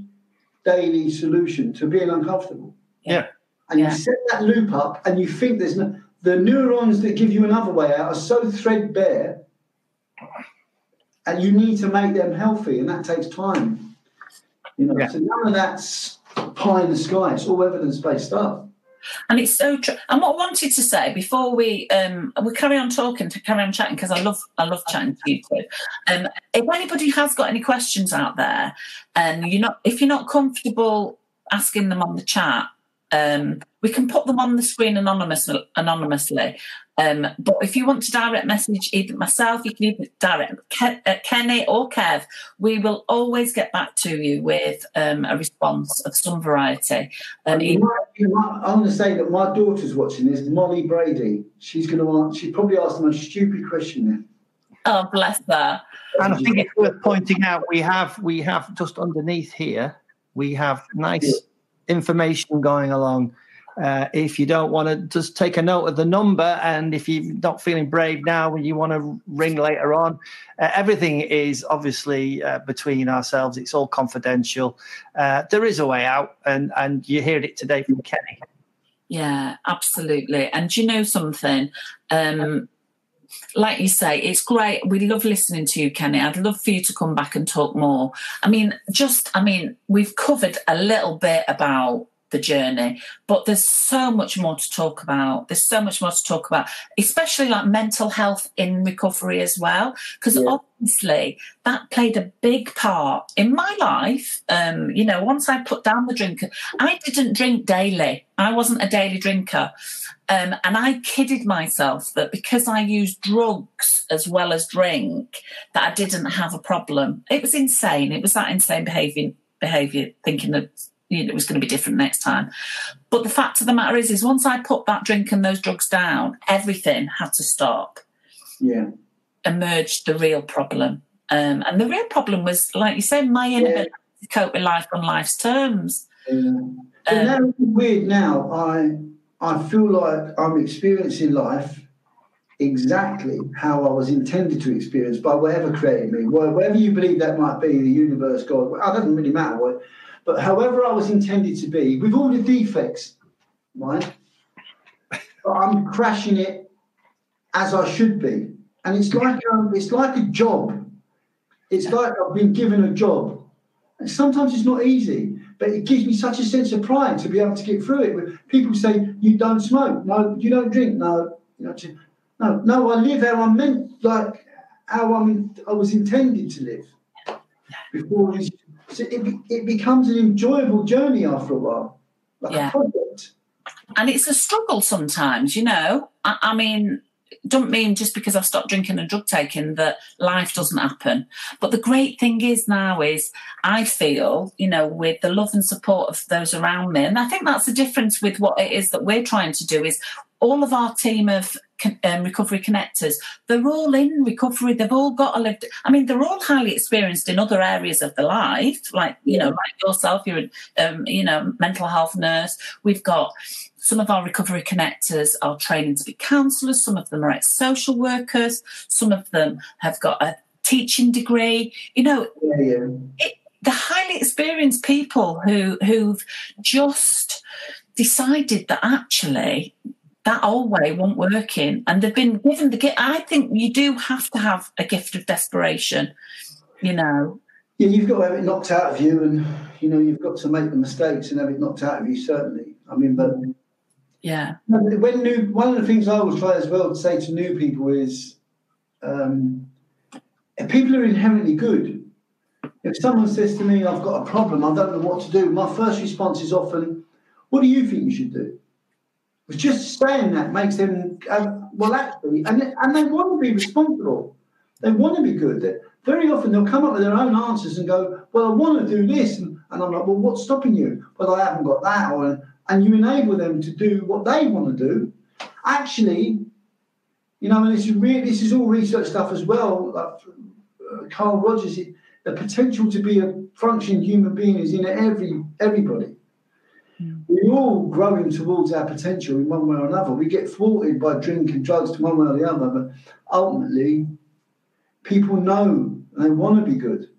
daily solution to being uncomfortable. Yeah. And Yeah. you set that loop up and you think there's no, the neurons that give you another way out are so threadbare and you need to make them healthy and that takes time. You know, Yeah. so none of that's pie in the sky. It's all evidence-based stuff. And it's so true. And what I wanted to say before we um we carry on talking to carry on chatting because I love I love chatting to you too. Um, if anybody has got any questions out there, and you're not if you're not comfortable asking them on the chat, um, we can put them on the screen anonymously. Anonymously, um, but if you want to direct message either myself, you can either direct Ke- uh, Kenny or Kev. We will always get back to you with um, a response of some variety. Um, You might, you might, I'm going to say that my daughter's watching this, Molly Brady. She's going to ask, she probably asked the most stupid question there. Oh, bless her. And I think it's worth pointing out we have we have just underneath here we have nice information going along. Uh, if you don't want to just take a note of the number, and if you're not feeling brave now and you want to ring later on, uh, everything is obviously uh, between ourselves. It's all confidential. Uh, there is a way out, and and you heard it today from Kenny. Yeah, absolutely. And you know something? Um, like you say, it's great. We love listening to you, Kenny. I'd love for you to come back and talk more. I mean, just, I mean, we've covered a little bit about the journey, but there's so much more to talk about. There's so much more to talk about, especially like mental health in recovery as well. Because yeah. obviously that played a big part in my life. Um, you know, once I put down the drink, I didn't drink daily. I wasn't a daily drinker. Um, and I kidded myself that because I used drugs as well as drink, that I didn't have a problem. It was insane. It was that insane behaviour, behaviour thinking that you know, it was going to be different next time. But the fact of the matter is, is once I put that drink and those drugs down, everything had to stop. Yeah. Emerged the real problem. Um, and the real problem was, like you said, my inability yeah. to cope with life on life's terms. Yeah. Um, now, weird now. I I feel like I'm experiencing life exactly how I was intended to experience by whatever created me, whatever you believe that might be, the universe, God. It doesn't really matter what but however I was intended to be, with all the defects, right? But I'm crashing it as I should be, and it's like um, it's like a job. It's like I've been given a job, and sometimes it's not easy, but it gives me such a sense of pride to be able to get through it. People say you don't smoke, no, you don't drink, no, you no, no. I live how I'm meant, like how I'm, I was intended to live before this so it, it becomes an enjoyable journey after a while, like yeah. And it's a struggle sometimes, you know. I, I mean, don't mean just because I've stopped drinking and drug taking that life doesn't happen. But the great thing is now is I feel, you know, with the love and support of those around me, and I think that's the difference with what it is that we're trying to do is all of our team of um, recovery connectors, they're all in recovery. They've all got a lived. I mean, they're all highly experienced in other areas of the life, like you know, like yourself. You're, a, um, you know, mental health nurse. We've got some of our recovery connectors are training to be counsellors. Some of them are ex-social workers. Some of them have got a teaching degree. You know, yeah, yeah. It, the highly experienced people who who've just decided that actually that old way won't work in. And they've been given the gift. I think you do have to have a gift of desperation, you know. Yeah, you've got to have it knocked out of you, and you know you've got to make the mistakes and have it knocked out of you. Certainly, I mean, but yeah, when new one of the things I always try as well to say to new people is, um, people are inherently good. If someone says to me, "I've got a problem, I don't know what to do," my first response is often, "What do you think you should do?" But just saying that makes them, uh, well, actually, and, and they want to be responsible. They want to be good. very often they'll come up with their own answers and go, well, I want to do this. And, and I'm like, well, what's stopping you? Well, I haven't got that. Or, and you enable them to do what they want to do. Actually, you know, and this is, really, this is all research stuff as well. Like, uh, Carl Rogers, the potential to be a functioning human being is in every everybody. We're all growing towards our potential in one way or another. We get thwarted by drink and drugs to one way or the other, but ultimately, people know and they want to be good.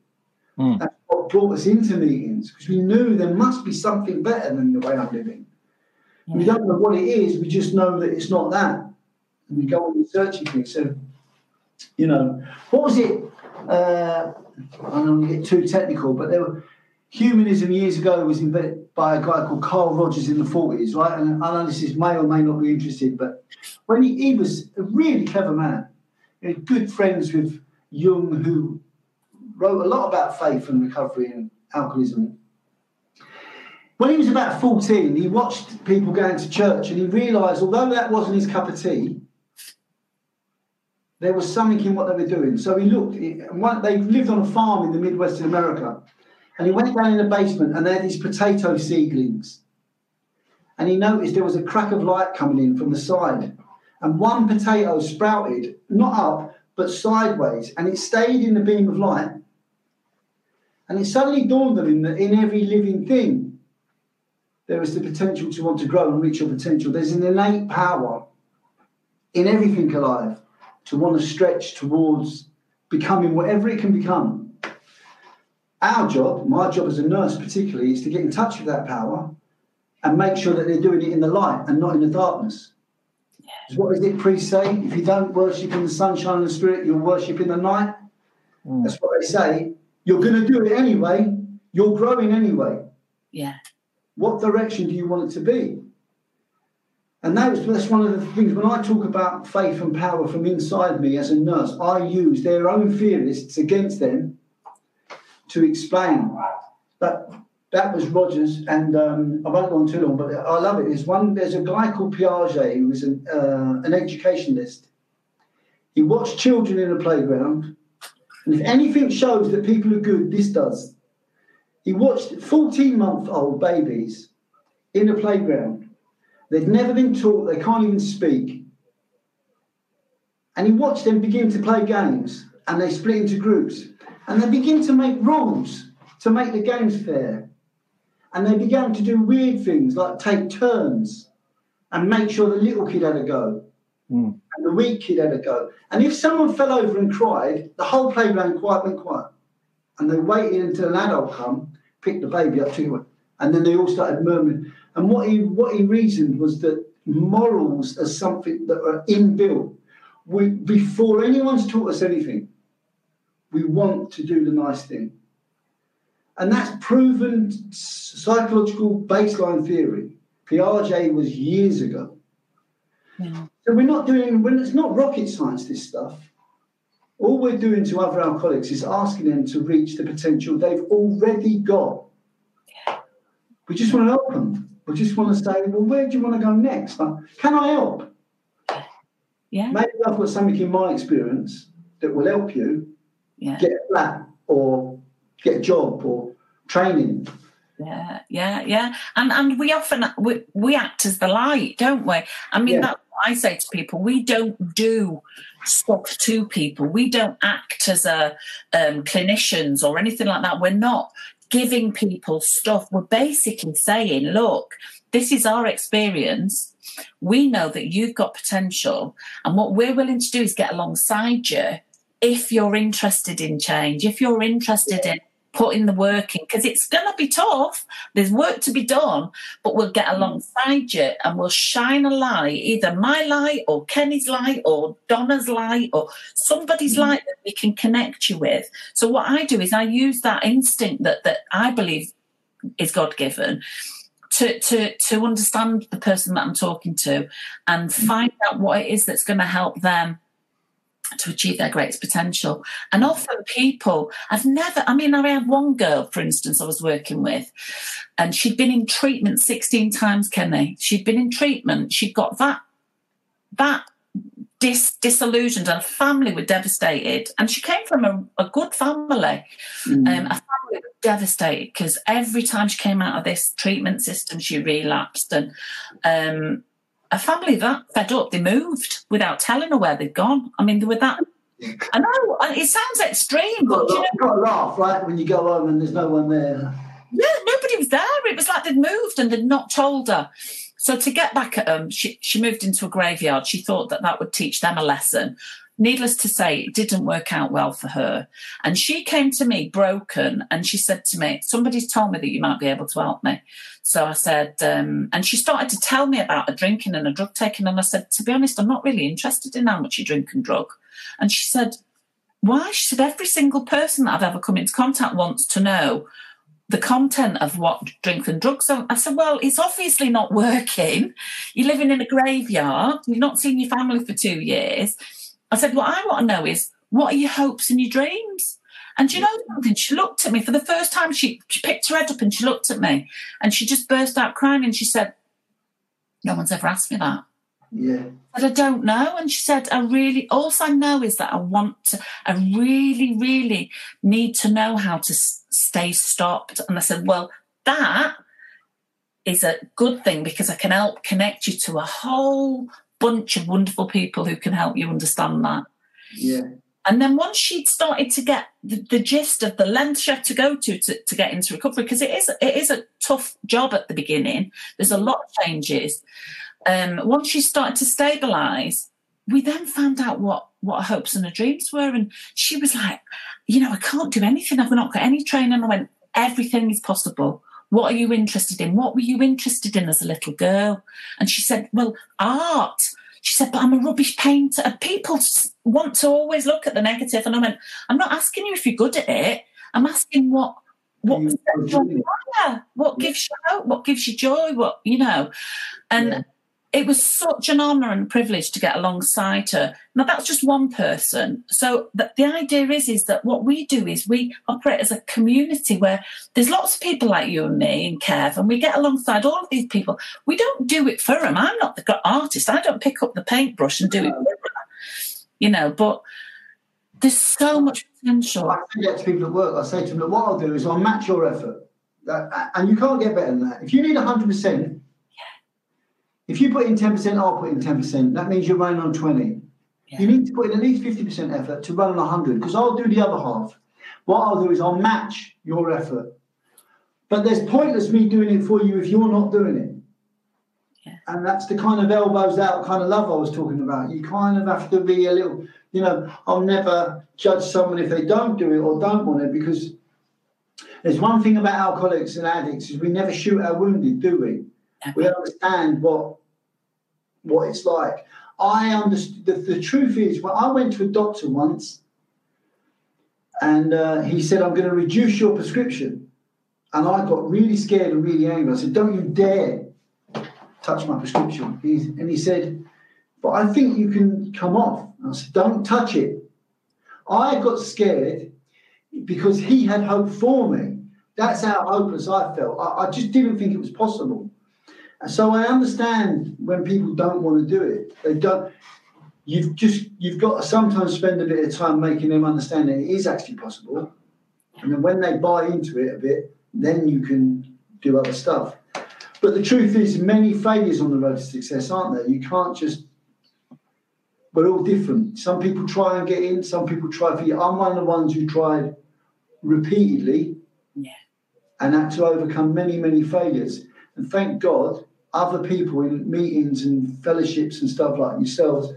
Mm. That's what brought us into meetings because we knew there must be something better than the way I'm living. We don't know what it is, we just know that it's not that. And we go on searching things. So, you know, what was it? Uh, I don't want to get too technical, but there were humanism years ago was invented by a guy called Carl Rogers in the 40s, right? And I know this is may or may not be interested, but when he, he was a really clever man, he had good friends with Jung, who wrote a lot about faith and recovery and alcoholism. When he was about 14, he watched people going to church and he realised, although that wasn't his cup of tea, there was something in what they were doing. So he looked, they lived on a farm in the Midwest of America and he went down in the basement and there had these potato seedlings. And he noticed there was a crack of light coming in from the side. And one potato sprouted, not up, but sideways, and it stayed in the beam of light. And it suddenly dawned on him that in every living thing, there is the potential to want to grow and reach your potential. There's an innate power in everything alive to want to stretch towards becoming whatever it can become. Our job, my job as a nurse particularly, is to get in touch with that power and make sure that they're doing it in the light and not in the darkness. Yeah. What does it pre say? If you don't worship in the sunshine and the spirit, you'll worship in the night. Mm. That's what they say. You're going to do it anyway. You're growing anyway. Yeah. What direction do you want it to be? And that was, that's one of the things when I talk about faith and power from inside me as a nurse, I use their own theorists against them to explain. But that was Rogers, and um, I won't go on too long, but I love it. There's one. There's a guy called Piaget who was an, uh, an educationalist. He watched children in a playground, and if anything shows that people are good, this does. He watched 14-month-old babies in a playground. They'd never been taught. They can't even speak. And he watched them begin to play games, and they split into groups, and they begin to make rules to make the games fair and they began to do weird things like take turns and make sure the little kid had a go. Mm. And the weak kid had a go. And if someone fell over and cried, the whole playground quiet went quiet. And they waited until an adult come, picked the baby up to him, and then they all started murmuring. And what he what he reasoned was that morals are something that are inbuilt. We, before anyone's taught us anything, we want to do the nice thing. And that's proven psychological baseline theory. Piaget was years ago. Yeah. So we're not doing, when it's not rocket science, this stuff. All we're doing to other alcoholics is asking them to reach the potential they've already got. Yeah. We just want to help them. We just want to say, well, where do you want to go next? Can I help? Yeah. Maybe I've got something in my experience that will help you yeah. get a flat or get a job or training. Yeah, yeah, yeah. And and we often we, we act as the light, don't we? I mean, yeah. that's what I say to people. We don't do stuff to people. We don't act as a um, clinicians or anything like that. We're not giving people stuff. We're basically saying, look, this is our experience. We know that you've got potential, and what we're willing to do is get alongside you if you're interested in change, if you're interested in putting the work in because it's going to be tough. There's work to be done, but we'll get alongside you and we'll shine a light, either my light or Kenny's light or Donna's light or somebody's mm. light that we can connect you with. So what I do is I use that instinct that that I believe is God given. To, to to understand the person that I'm talking to and mm. find out what it is that's going to help them to achieve their greatest potential. And often people, I've never, I mean, I had one girl, for instance, I was working with, and she'd been in treatment 16 times, Kenny. She'd been in treatment. She'd got that, that dis, disillusioned and family were devastated. And she came from a, a good family. Mm. Um, a family devastated because every time she came out of this treatment system, she relapsed. And um, a family that fed up, they moved without telling her where they'd gone. I mean, they were that. I know it sounds extreme, but you know, got to laugh, right? When you go home and there's no one there. Yeah, nobody was there. It was like they'd moved and they'd not told her. So to get back at them, she, she moved into a graveyard. She thought that that would teach them a lesson. Needless to say, it didn't work out well for her. And she came to me broken and she said to me, Somebody's told me that you might be able to help me. So I said, um, and she started to tell me about a drinking and a drug taking. And I said, to be honest, I'm not really interested in how much you drink and drug. And she said, why? She said, every single person that I've ever come into contact wants to know the content of what drink and drugs are. I said, well, it's obviously not working. You're living in a graveyard. You've not seen your family for two years. I said, what I want to know is, what are your hopes and your dreams? And you know something? She looked at me for the first time. She, she picked her head up and she looked at me and she just burst out crying and she said, No one's ever asked me that. Yeah. But I don't know. And she said, I really, all I know is that I want to, I really, really need to know how to stay stopped. And I said, Well, that is a good thing because I can help connect you to a whole bunch of wonderful people who can help you understand that. Yeah. And then once she'd started to get the, the gist of the length she had to go to, to to get into recovery, because it is it is a tough job at the beginning. There's a lot of changes. Um, once she started to stabilise, we then found out what what her hopes and her dreams were, and she was like, you know, I can't do anything. I've not got any training. I went, everything is possible. What are you interested in? What were you interested in as a little girl? And she said, well, art. She said, but I'm a rubbish painter. And people want to always look at the negative. And I went, I'm not asking you if you're good at it. I'm asking what what what gives you hope, what gives you joy, what you know. And yeah it was such an honour and privilege to get alongside her. Now that's just one person. So the, the idea is is that what we do is we operate as a community where there's lots of people like you and me and Kev, and we get alongside all of these people. We don't do it for them. I'm not the artist. I don't pick up the paintbrush and do it. You know, but there's so much potential. I say that to people at work. I say to them, what I'll do is I'll match your effort. And you can't get better than that. If you need 100%, if you put in 10%, I'll put in 10%. That means you're running on 20. Yeah. You need to put in at least 50% effort to run on 100 because I'll do the other half. What I'll do is I'll match your effort. But there's pointless me doing it for you if you're not doing it. Yeah. And that's the kind of elbows out kind of love I was talking about. You kind of have to be a little, you know, I'll never judge someone if they don't do it or don't want it because there's one thing about alcoholics and addicts is we never shoot our wounded, do we? We understand what what it's like. I understood. The, the truth is, when I went to a doctor once, and uh, he said, "I'm going to reduce your prescription," and I got really scared and really angry. I said, "Don't you dare touch my prescription!" And he said, "But I think you can come off." And I said, "Don't touch it." I got scared because he had hope for me. That's how hopeless I felt. I, I just didn't think it was possible. So I understand when people don't want to do it. They don't. You've just you've got to sometimes spend a bit of time making them understand that it is actually possible, and then when they buy into it a bit, then you can do other stuff. But the truth is, many failures on the road to success, aren't there? You can't just. We're all different. Some people try and get in. Some people try for you. I'm one of the ones who tried repeatedly, yeah. and had to overcome many, many failures. And thank God other people in meetings and fellowships and stuff like yourselves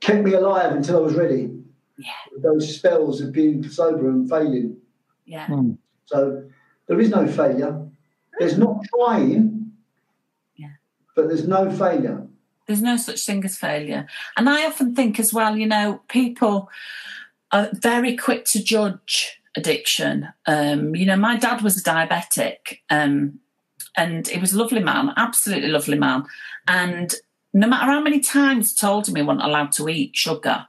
kept me alive until I was ready. Yeah. Those spells of being sober and failing. Yeah. Mm. So there is no failure. There's not trying. Yeah. But there's no failure. There's no such thing as failure. And I often think as well, you know, people are very quick to judge addiction. Um, you know, my dad was a diabetic. Um, and he was a lovely man, absolutely lovely man. And no matter how many times told him he wasn't allowed to eat sugar,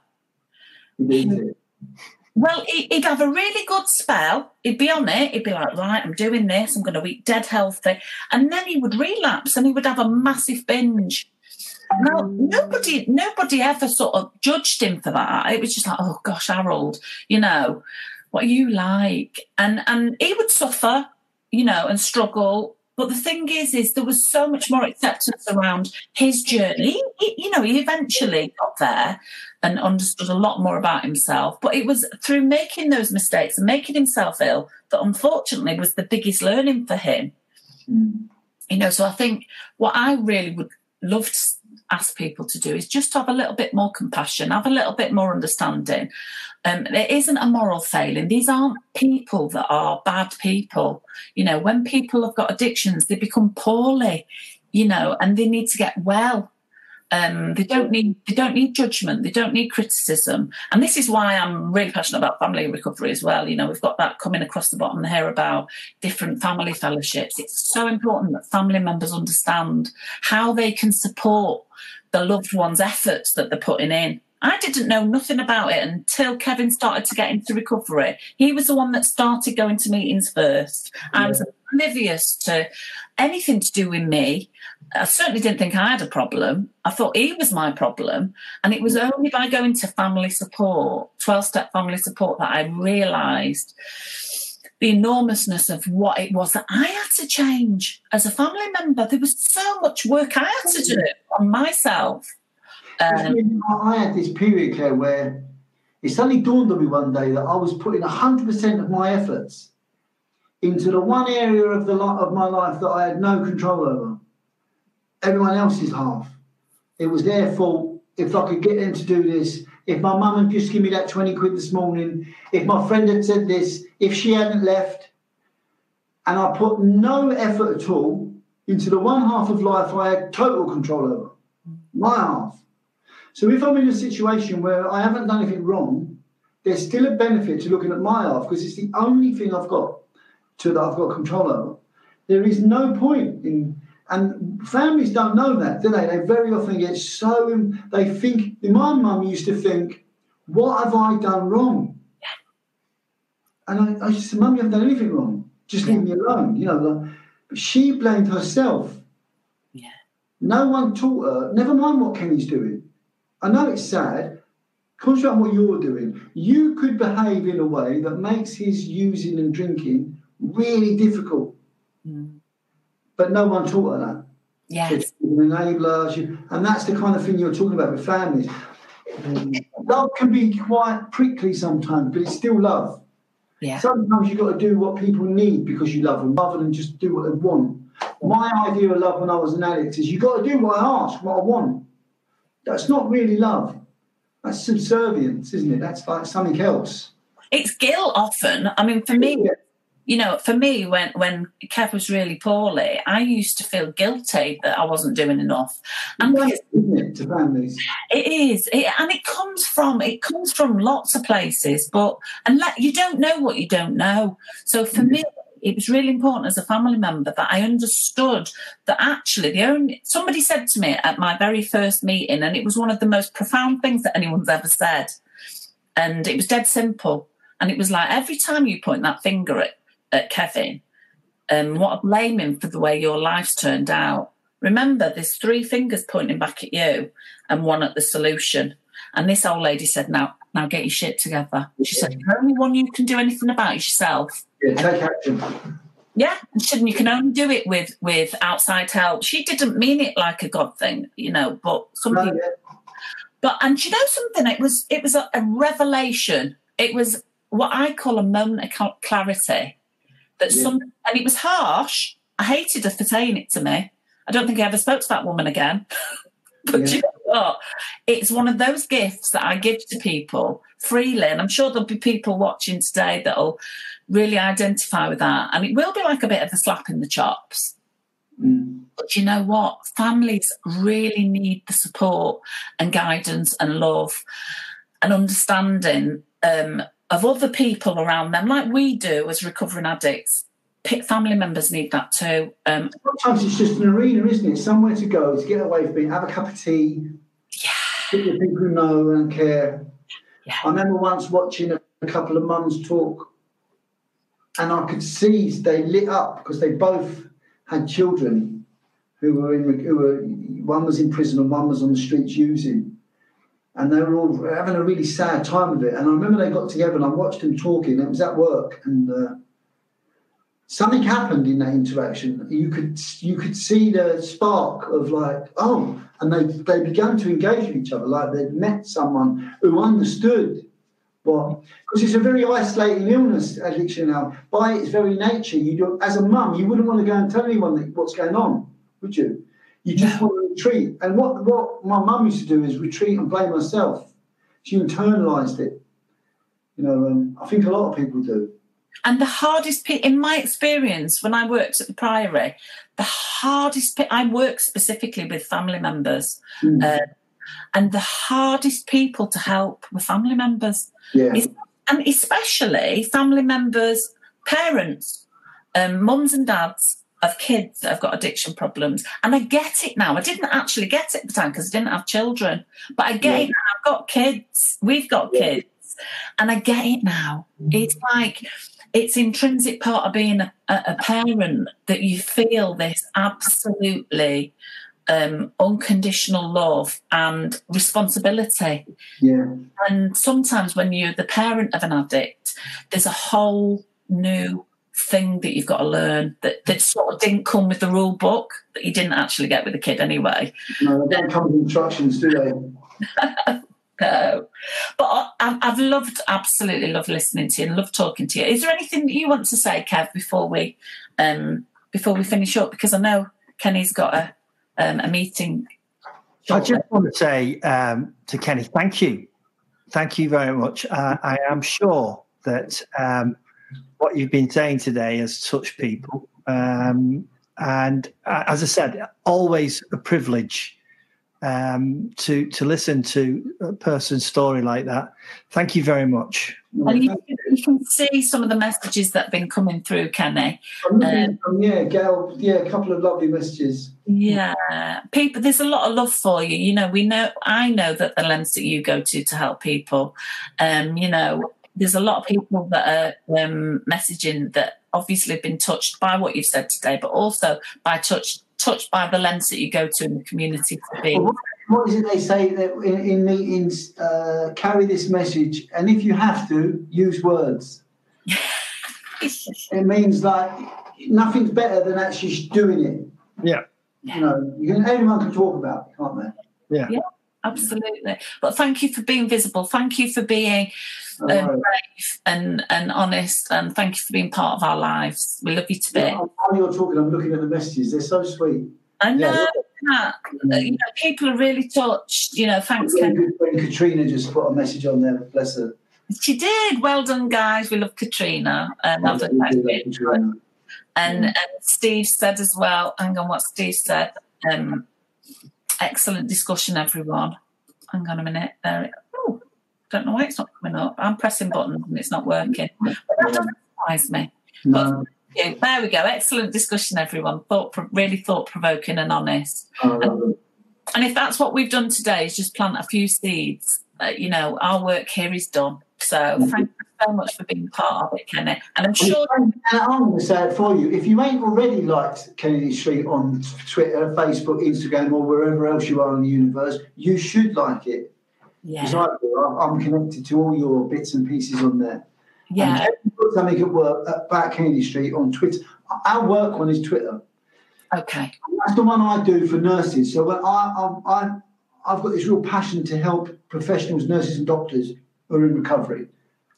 well, he'd have a really good spell. He'd be on it. He'd be like, right, I'm doing this. I'm going to eat dead healthy. And then he would relapse and he would have a massive binge. Now, nobody, nobody ever sort of judged him for that. It was just like, oh gosh, Harold, you know, what are you like? And and he would suffer, you know, and struggle but the thing is, is there was so much more acceptance around his journey. He, you know, he eventually got there and understood a lot more about himself. But it was through making those mistakes and making himself ill that unfortunately was the biggest learning for him. Mm. You know, so I think what I really would love to ask people to do is just have a little bit more compassion, have a little bit more understanding. Um, it isn't a moral failing. These aren't people that are bad people. You know, when people have got addictions, they become poorly, you know, and they need to get well. Um, they don't need they don't need judgment. They don't need criticism. And this is why I'm really passionate about family recovery as well. You know, we've got that coming across the bottom here about different family fellowships. It's so important that family members understand how they can support the loved one's efforts that they're putting in. I didn't know nothing about it until Kevin started to get into recovery. He was the one that started going to meetings first. Yeah. I was oblivious to anything to do with me. I certainly didn't think I had a problem. I thought he was my problem. And it was only by going to family support, 12 step family support, that I realised the enormousness of what it was that I had to change as a family member. There was so much work I had to do on myself. Um, I had this period, Claire, where it suddenly dawned on me one day that I was putting 100% of my efforts into the one area of the of my life that I had no control over. Everyone else's half. It was their fault. If I could get them to do this, if my mum had just given me that 20 quid this morning, if my friend had said this, if she hadn't left, and I put no effort at all into the one half of life I had total control over, my half. So if I'm in a situation where I haven't done anything wrong, there's still a benefit to looking at my half because it's the only thing I've got to that I've got control over. There is no point in, and families don't know that, do they? They very often get so, they think, my mum used to think, what have I done wrong? And I, I said, Mum, you haven't done anything wrong. Just leave me alone. You know, like, she blamed herself. Yeah. No one taught her, never mind what Kenny's doing. I know it's sad. Concentrate on what you're doing. You could behave in a way that makes his using and drinking really difficult. Mm. But no one taught her that. Yes. It's an enabler. she- And that's the kind of thing you're talking about with families. Love can be quite prickly sometimes, but it's still love. Yeah. Sometimes you've got to do what people need because you love them rather than just do what they want. My idea of love when I was an addict is you've got to do what I ask, what I want. That's not really love. That's subservience, isn't it? That's like something else. It's guilt often. I mean, for me, Yeah. You know, for me, when when Kev was really poorly, I used to feel guilty that I wasn't doing enough, and isn't it, to families? it is, it, and it comes from it comes from lots of places. But and let, you don't know what you don't know. So for mm-hmm. me, it was really important as a family member that I understood that actually the only somebody said to me at my very first meeting, and it was one of the most profound things that anyone's ever said, and it was dead simple. And it was like every time you point that finger at, at Kevin, um, what I blame him for the way your life's turned out. Remember, there's three fingers pointing back at you and one at the solution. And this old lady said, "Now, now get your shit together." She said, "The only one you can do anything about is yourself." Yeah, take action. Yeah, and she said, "You can only do it with with outside help." She didn't mean it like a god thing, you know, but some No, people yeah. but and you know something? It was it was a, a revelation. It was what I call a moment of cl- clarity. That Yeah. some and it was harsh. I hated her for saying it to me. I don't think I ever spoke to that woman again. but Yeah. you know what? It's one of those gifts that I give to people freely, and I'm sure there'll be people watching today that'll really identify with that. And it will be like a bit of a slap in the chops. Mm. But you know what? Families really need the support and guidance and love and understanding um, of other people around them, like we do as recovering addicts. Family members need that too. Um, Sometimes it's just an arena, isn't it? Somewhere to go to get away from it, have a cup of tea, yeah, with people who know and care. Yeah. I remember once watching a, a couple of mums talk, and I could see they lit up because they both had children who were in who were one was in prison and one was on the streets using, and they were all having a really sad time of it. And I remember they got together and I watched them talking. It was at work and. Uh, something happened in that interaction. You could you could see the spark of like, oh, and they they began to engage with each other like they'd met someone who understood what because it's a very isolating illness, addiction now. By its very nature, you do as a mum, you wouldn't want to go and tell anyone that, what's going on, would you? You just want to retreat. And what what my mum used to do is retreat and blame herself. She internalized it. You know, um, I think a lot of people do. and the hardest pe- in my experience when I worked at the Priory, the hardest pe- I work specifically with family members, Mm. uh, and the hardest people to help were family members. Yeah. It's- and especially family members, parents, um, mums and dads of kids that have got addiction problems. And I get it now. I didn't actually get it at the time because I didn't have children, but I get Yeah. it now. I've got kids. We've got Yeah. kids, and I get it now. It's like it's intrinsic part of being a, a, a parent that you feel this absolutely um, unconditional love and responsibility. Yeah. And sometimes when you're the parent of an addict, there's a whole new thing that you've got to learn that, that sort of didn't come with the rule book that you didn't actually get with the kid anyway. No, they don't come with instructions, do they? no. But I, I've loved, absolutely loved listening to you and loved talking to you. Is there anything that you want to say, Kev, before we um, before we finish up? Because I know Kenny's got a um, a meeting. I just want to say um, to Kenny, thank you, thank you very much. Uh, I am sure that um, what you've been saying today has touched people, um, and uh, as I said, always a privilege um, to to listen to a person's story like that. Thank you very much. And you, you can see some of the messages that have been coming through, Kenny. Um, yeah, Gail. Yeah, a couple of lovely messages. Yeah, people. There's a lot of love for you. You know, we know. I know that the lengths that you go to to help people. Um, you know, there's a lot of people that are um, messaging that obviously have been touched by what you've said today, but also by touch touched by the lens that you go to in the community to be. Well, what is it they say that in, in meetings? Uh, carry this message, and if you have to, use words. it means like nothing's better than actually doing it. Yeah. You know, you can, anyone can talk about it, can't they? Yeah. Yeah, absolutely. But thank you for being visible. Thank you for being um, brave and, and honest. And thank you for being part of our lives. We love you to Yeah, while you're talking, I'm looking at the messages. They're so sweet. I know. that. You know, people are really touched. You know, thanks. Katrina just put a message on there. Bless her. She did. Well done, guys. We love Katrina. And, Yeah, I've we do and, Katrina. and Steve said as well, hang on what Steve said. Um, excellent discussion, everyone. Hang on a minute. There. It- don't know why it's not coming up. I'm pressing buttons and it's not working. But that doesn't surprise me. No, Yeah, there we go. Excellent discussion, everyone. Thought really thought provoking and honest. I love. And if that's what we've done today, is just plant a few seeds. Uh, you know, our work here is done. So thank you so much for being part of it, Kenny. And I'm sure. And I'm going to say it for you. If you ain't already liked Kennedy Street on Twitter, Facebook, Instagram, or wherever else you are in the universe, you should like it. Because Yeah, I do. I'm- I'm connected to all your bits and pieces on there. yeah, And Kevin put something at work uh, about Kennedy Street on Twitter. Our work one is Twitter. okay, That's the one I do for nurses. So when I, I, I, I've got this real passion to help professionals, nurses, and doctors who are in recovery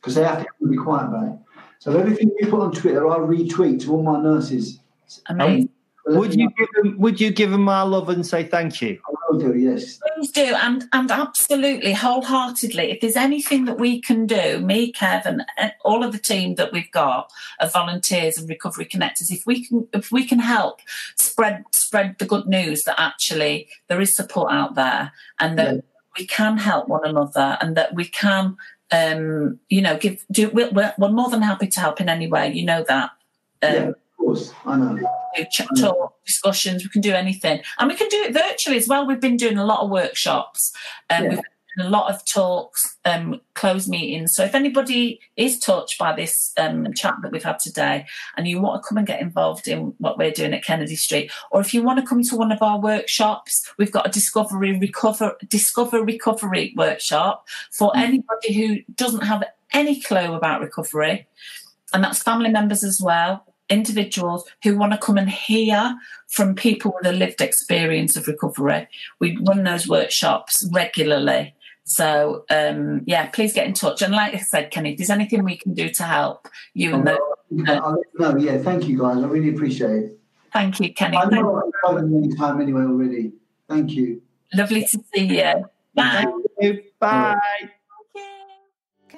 because they have to be quiet about it. So everything you put on Twitter, I retweet to all my nurses. amazing. Um, would you give them? Would you give them my love and say thank you? I will do, yes. Please do, and and absolutely, wholeheartedly. If there's anything that we can do, me, Kevin, and all of the team that we've got of volunteers and recovery connectors, if we can, if we can help spread spread the good news that actually there is support out there, and that Yeah. we can help one another, and that we can, um, you know, give. Do we're, we're we're more than happy to help in any way. You know that. Um, yeah, of course. I know. Do ch- talk discussions. We can do anything, and we can do it virtually as well. We've been doing a lot of workshops, and Yeah. we've done a lot of talks, um, closed meetings. So if anybody is touched by this um, chat that we've had today, and you want to come and get involved in what we're doing at Kennedy Street, or if you want to come to one of our workshops, we've got a discovery recover discover recovery workshop for anybody who doesn't have any clue about recovery, and that's family members as well individuals who want to come and hear from people with a lived experience of recovery. We run those workshops regularly. So, um, yeah, please get in touch. And like I said, Kenny, if there's anything we can do to help you and the, I'll let you know. Yeah, thank you guys. I really appreciate it. thank you, Kenny. I Thank- know I've spoken many time anyway already. Thank you. Lovely to see you. Bye. Thank you. Bye.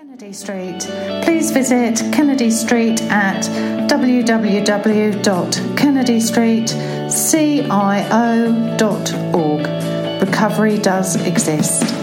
Kennedy Street. Please visit Kennedy Street at www.kennedystreetcio.org. Recovery does exist.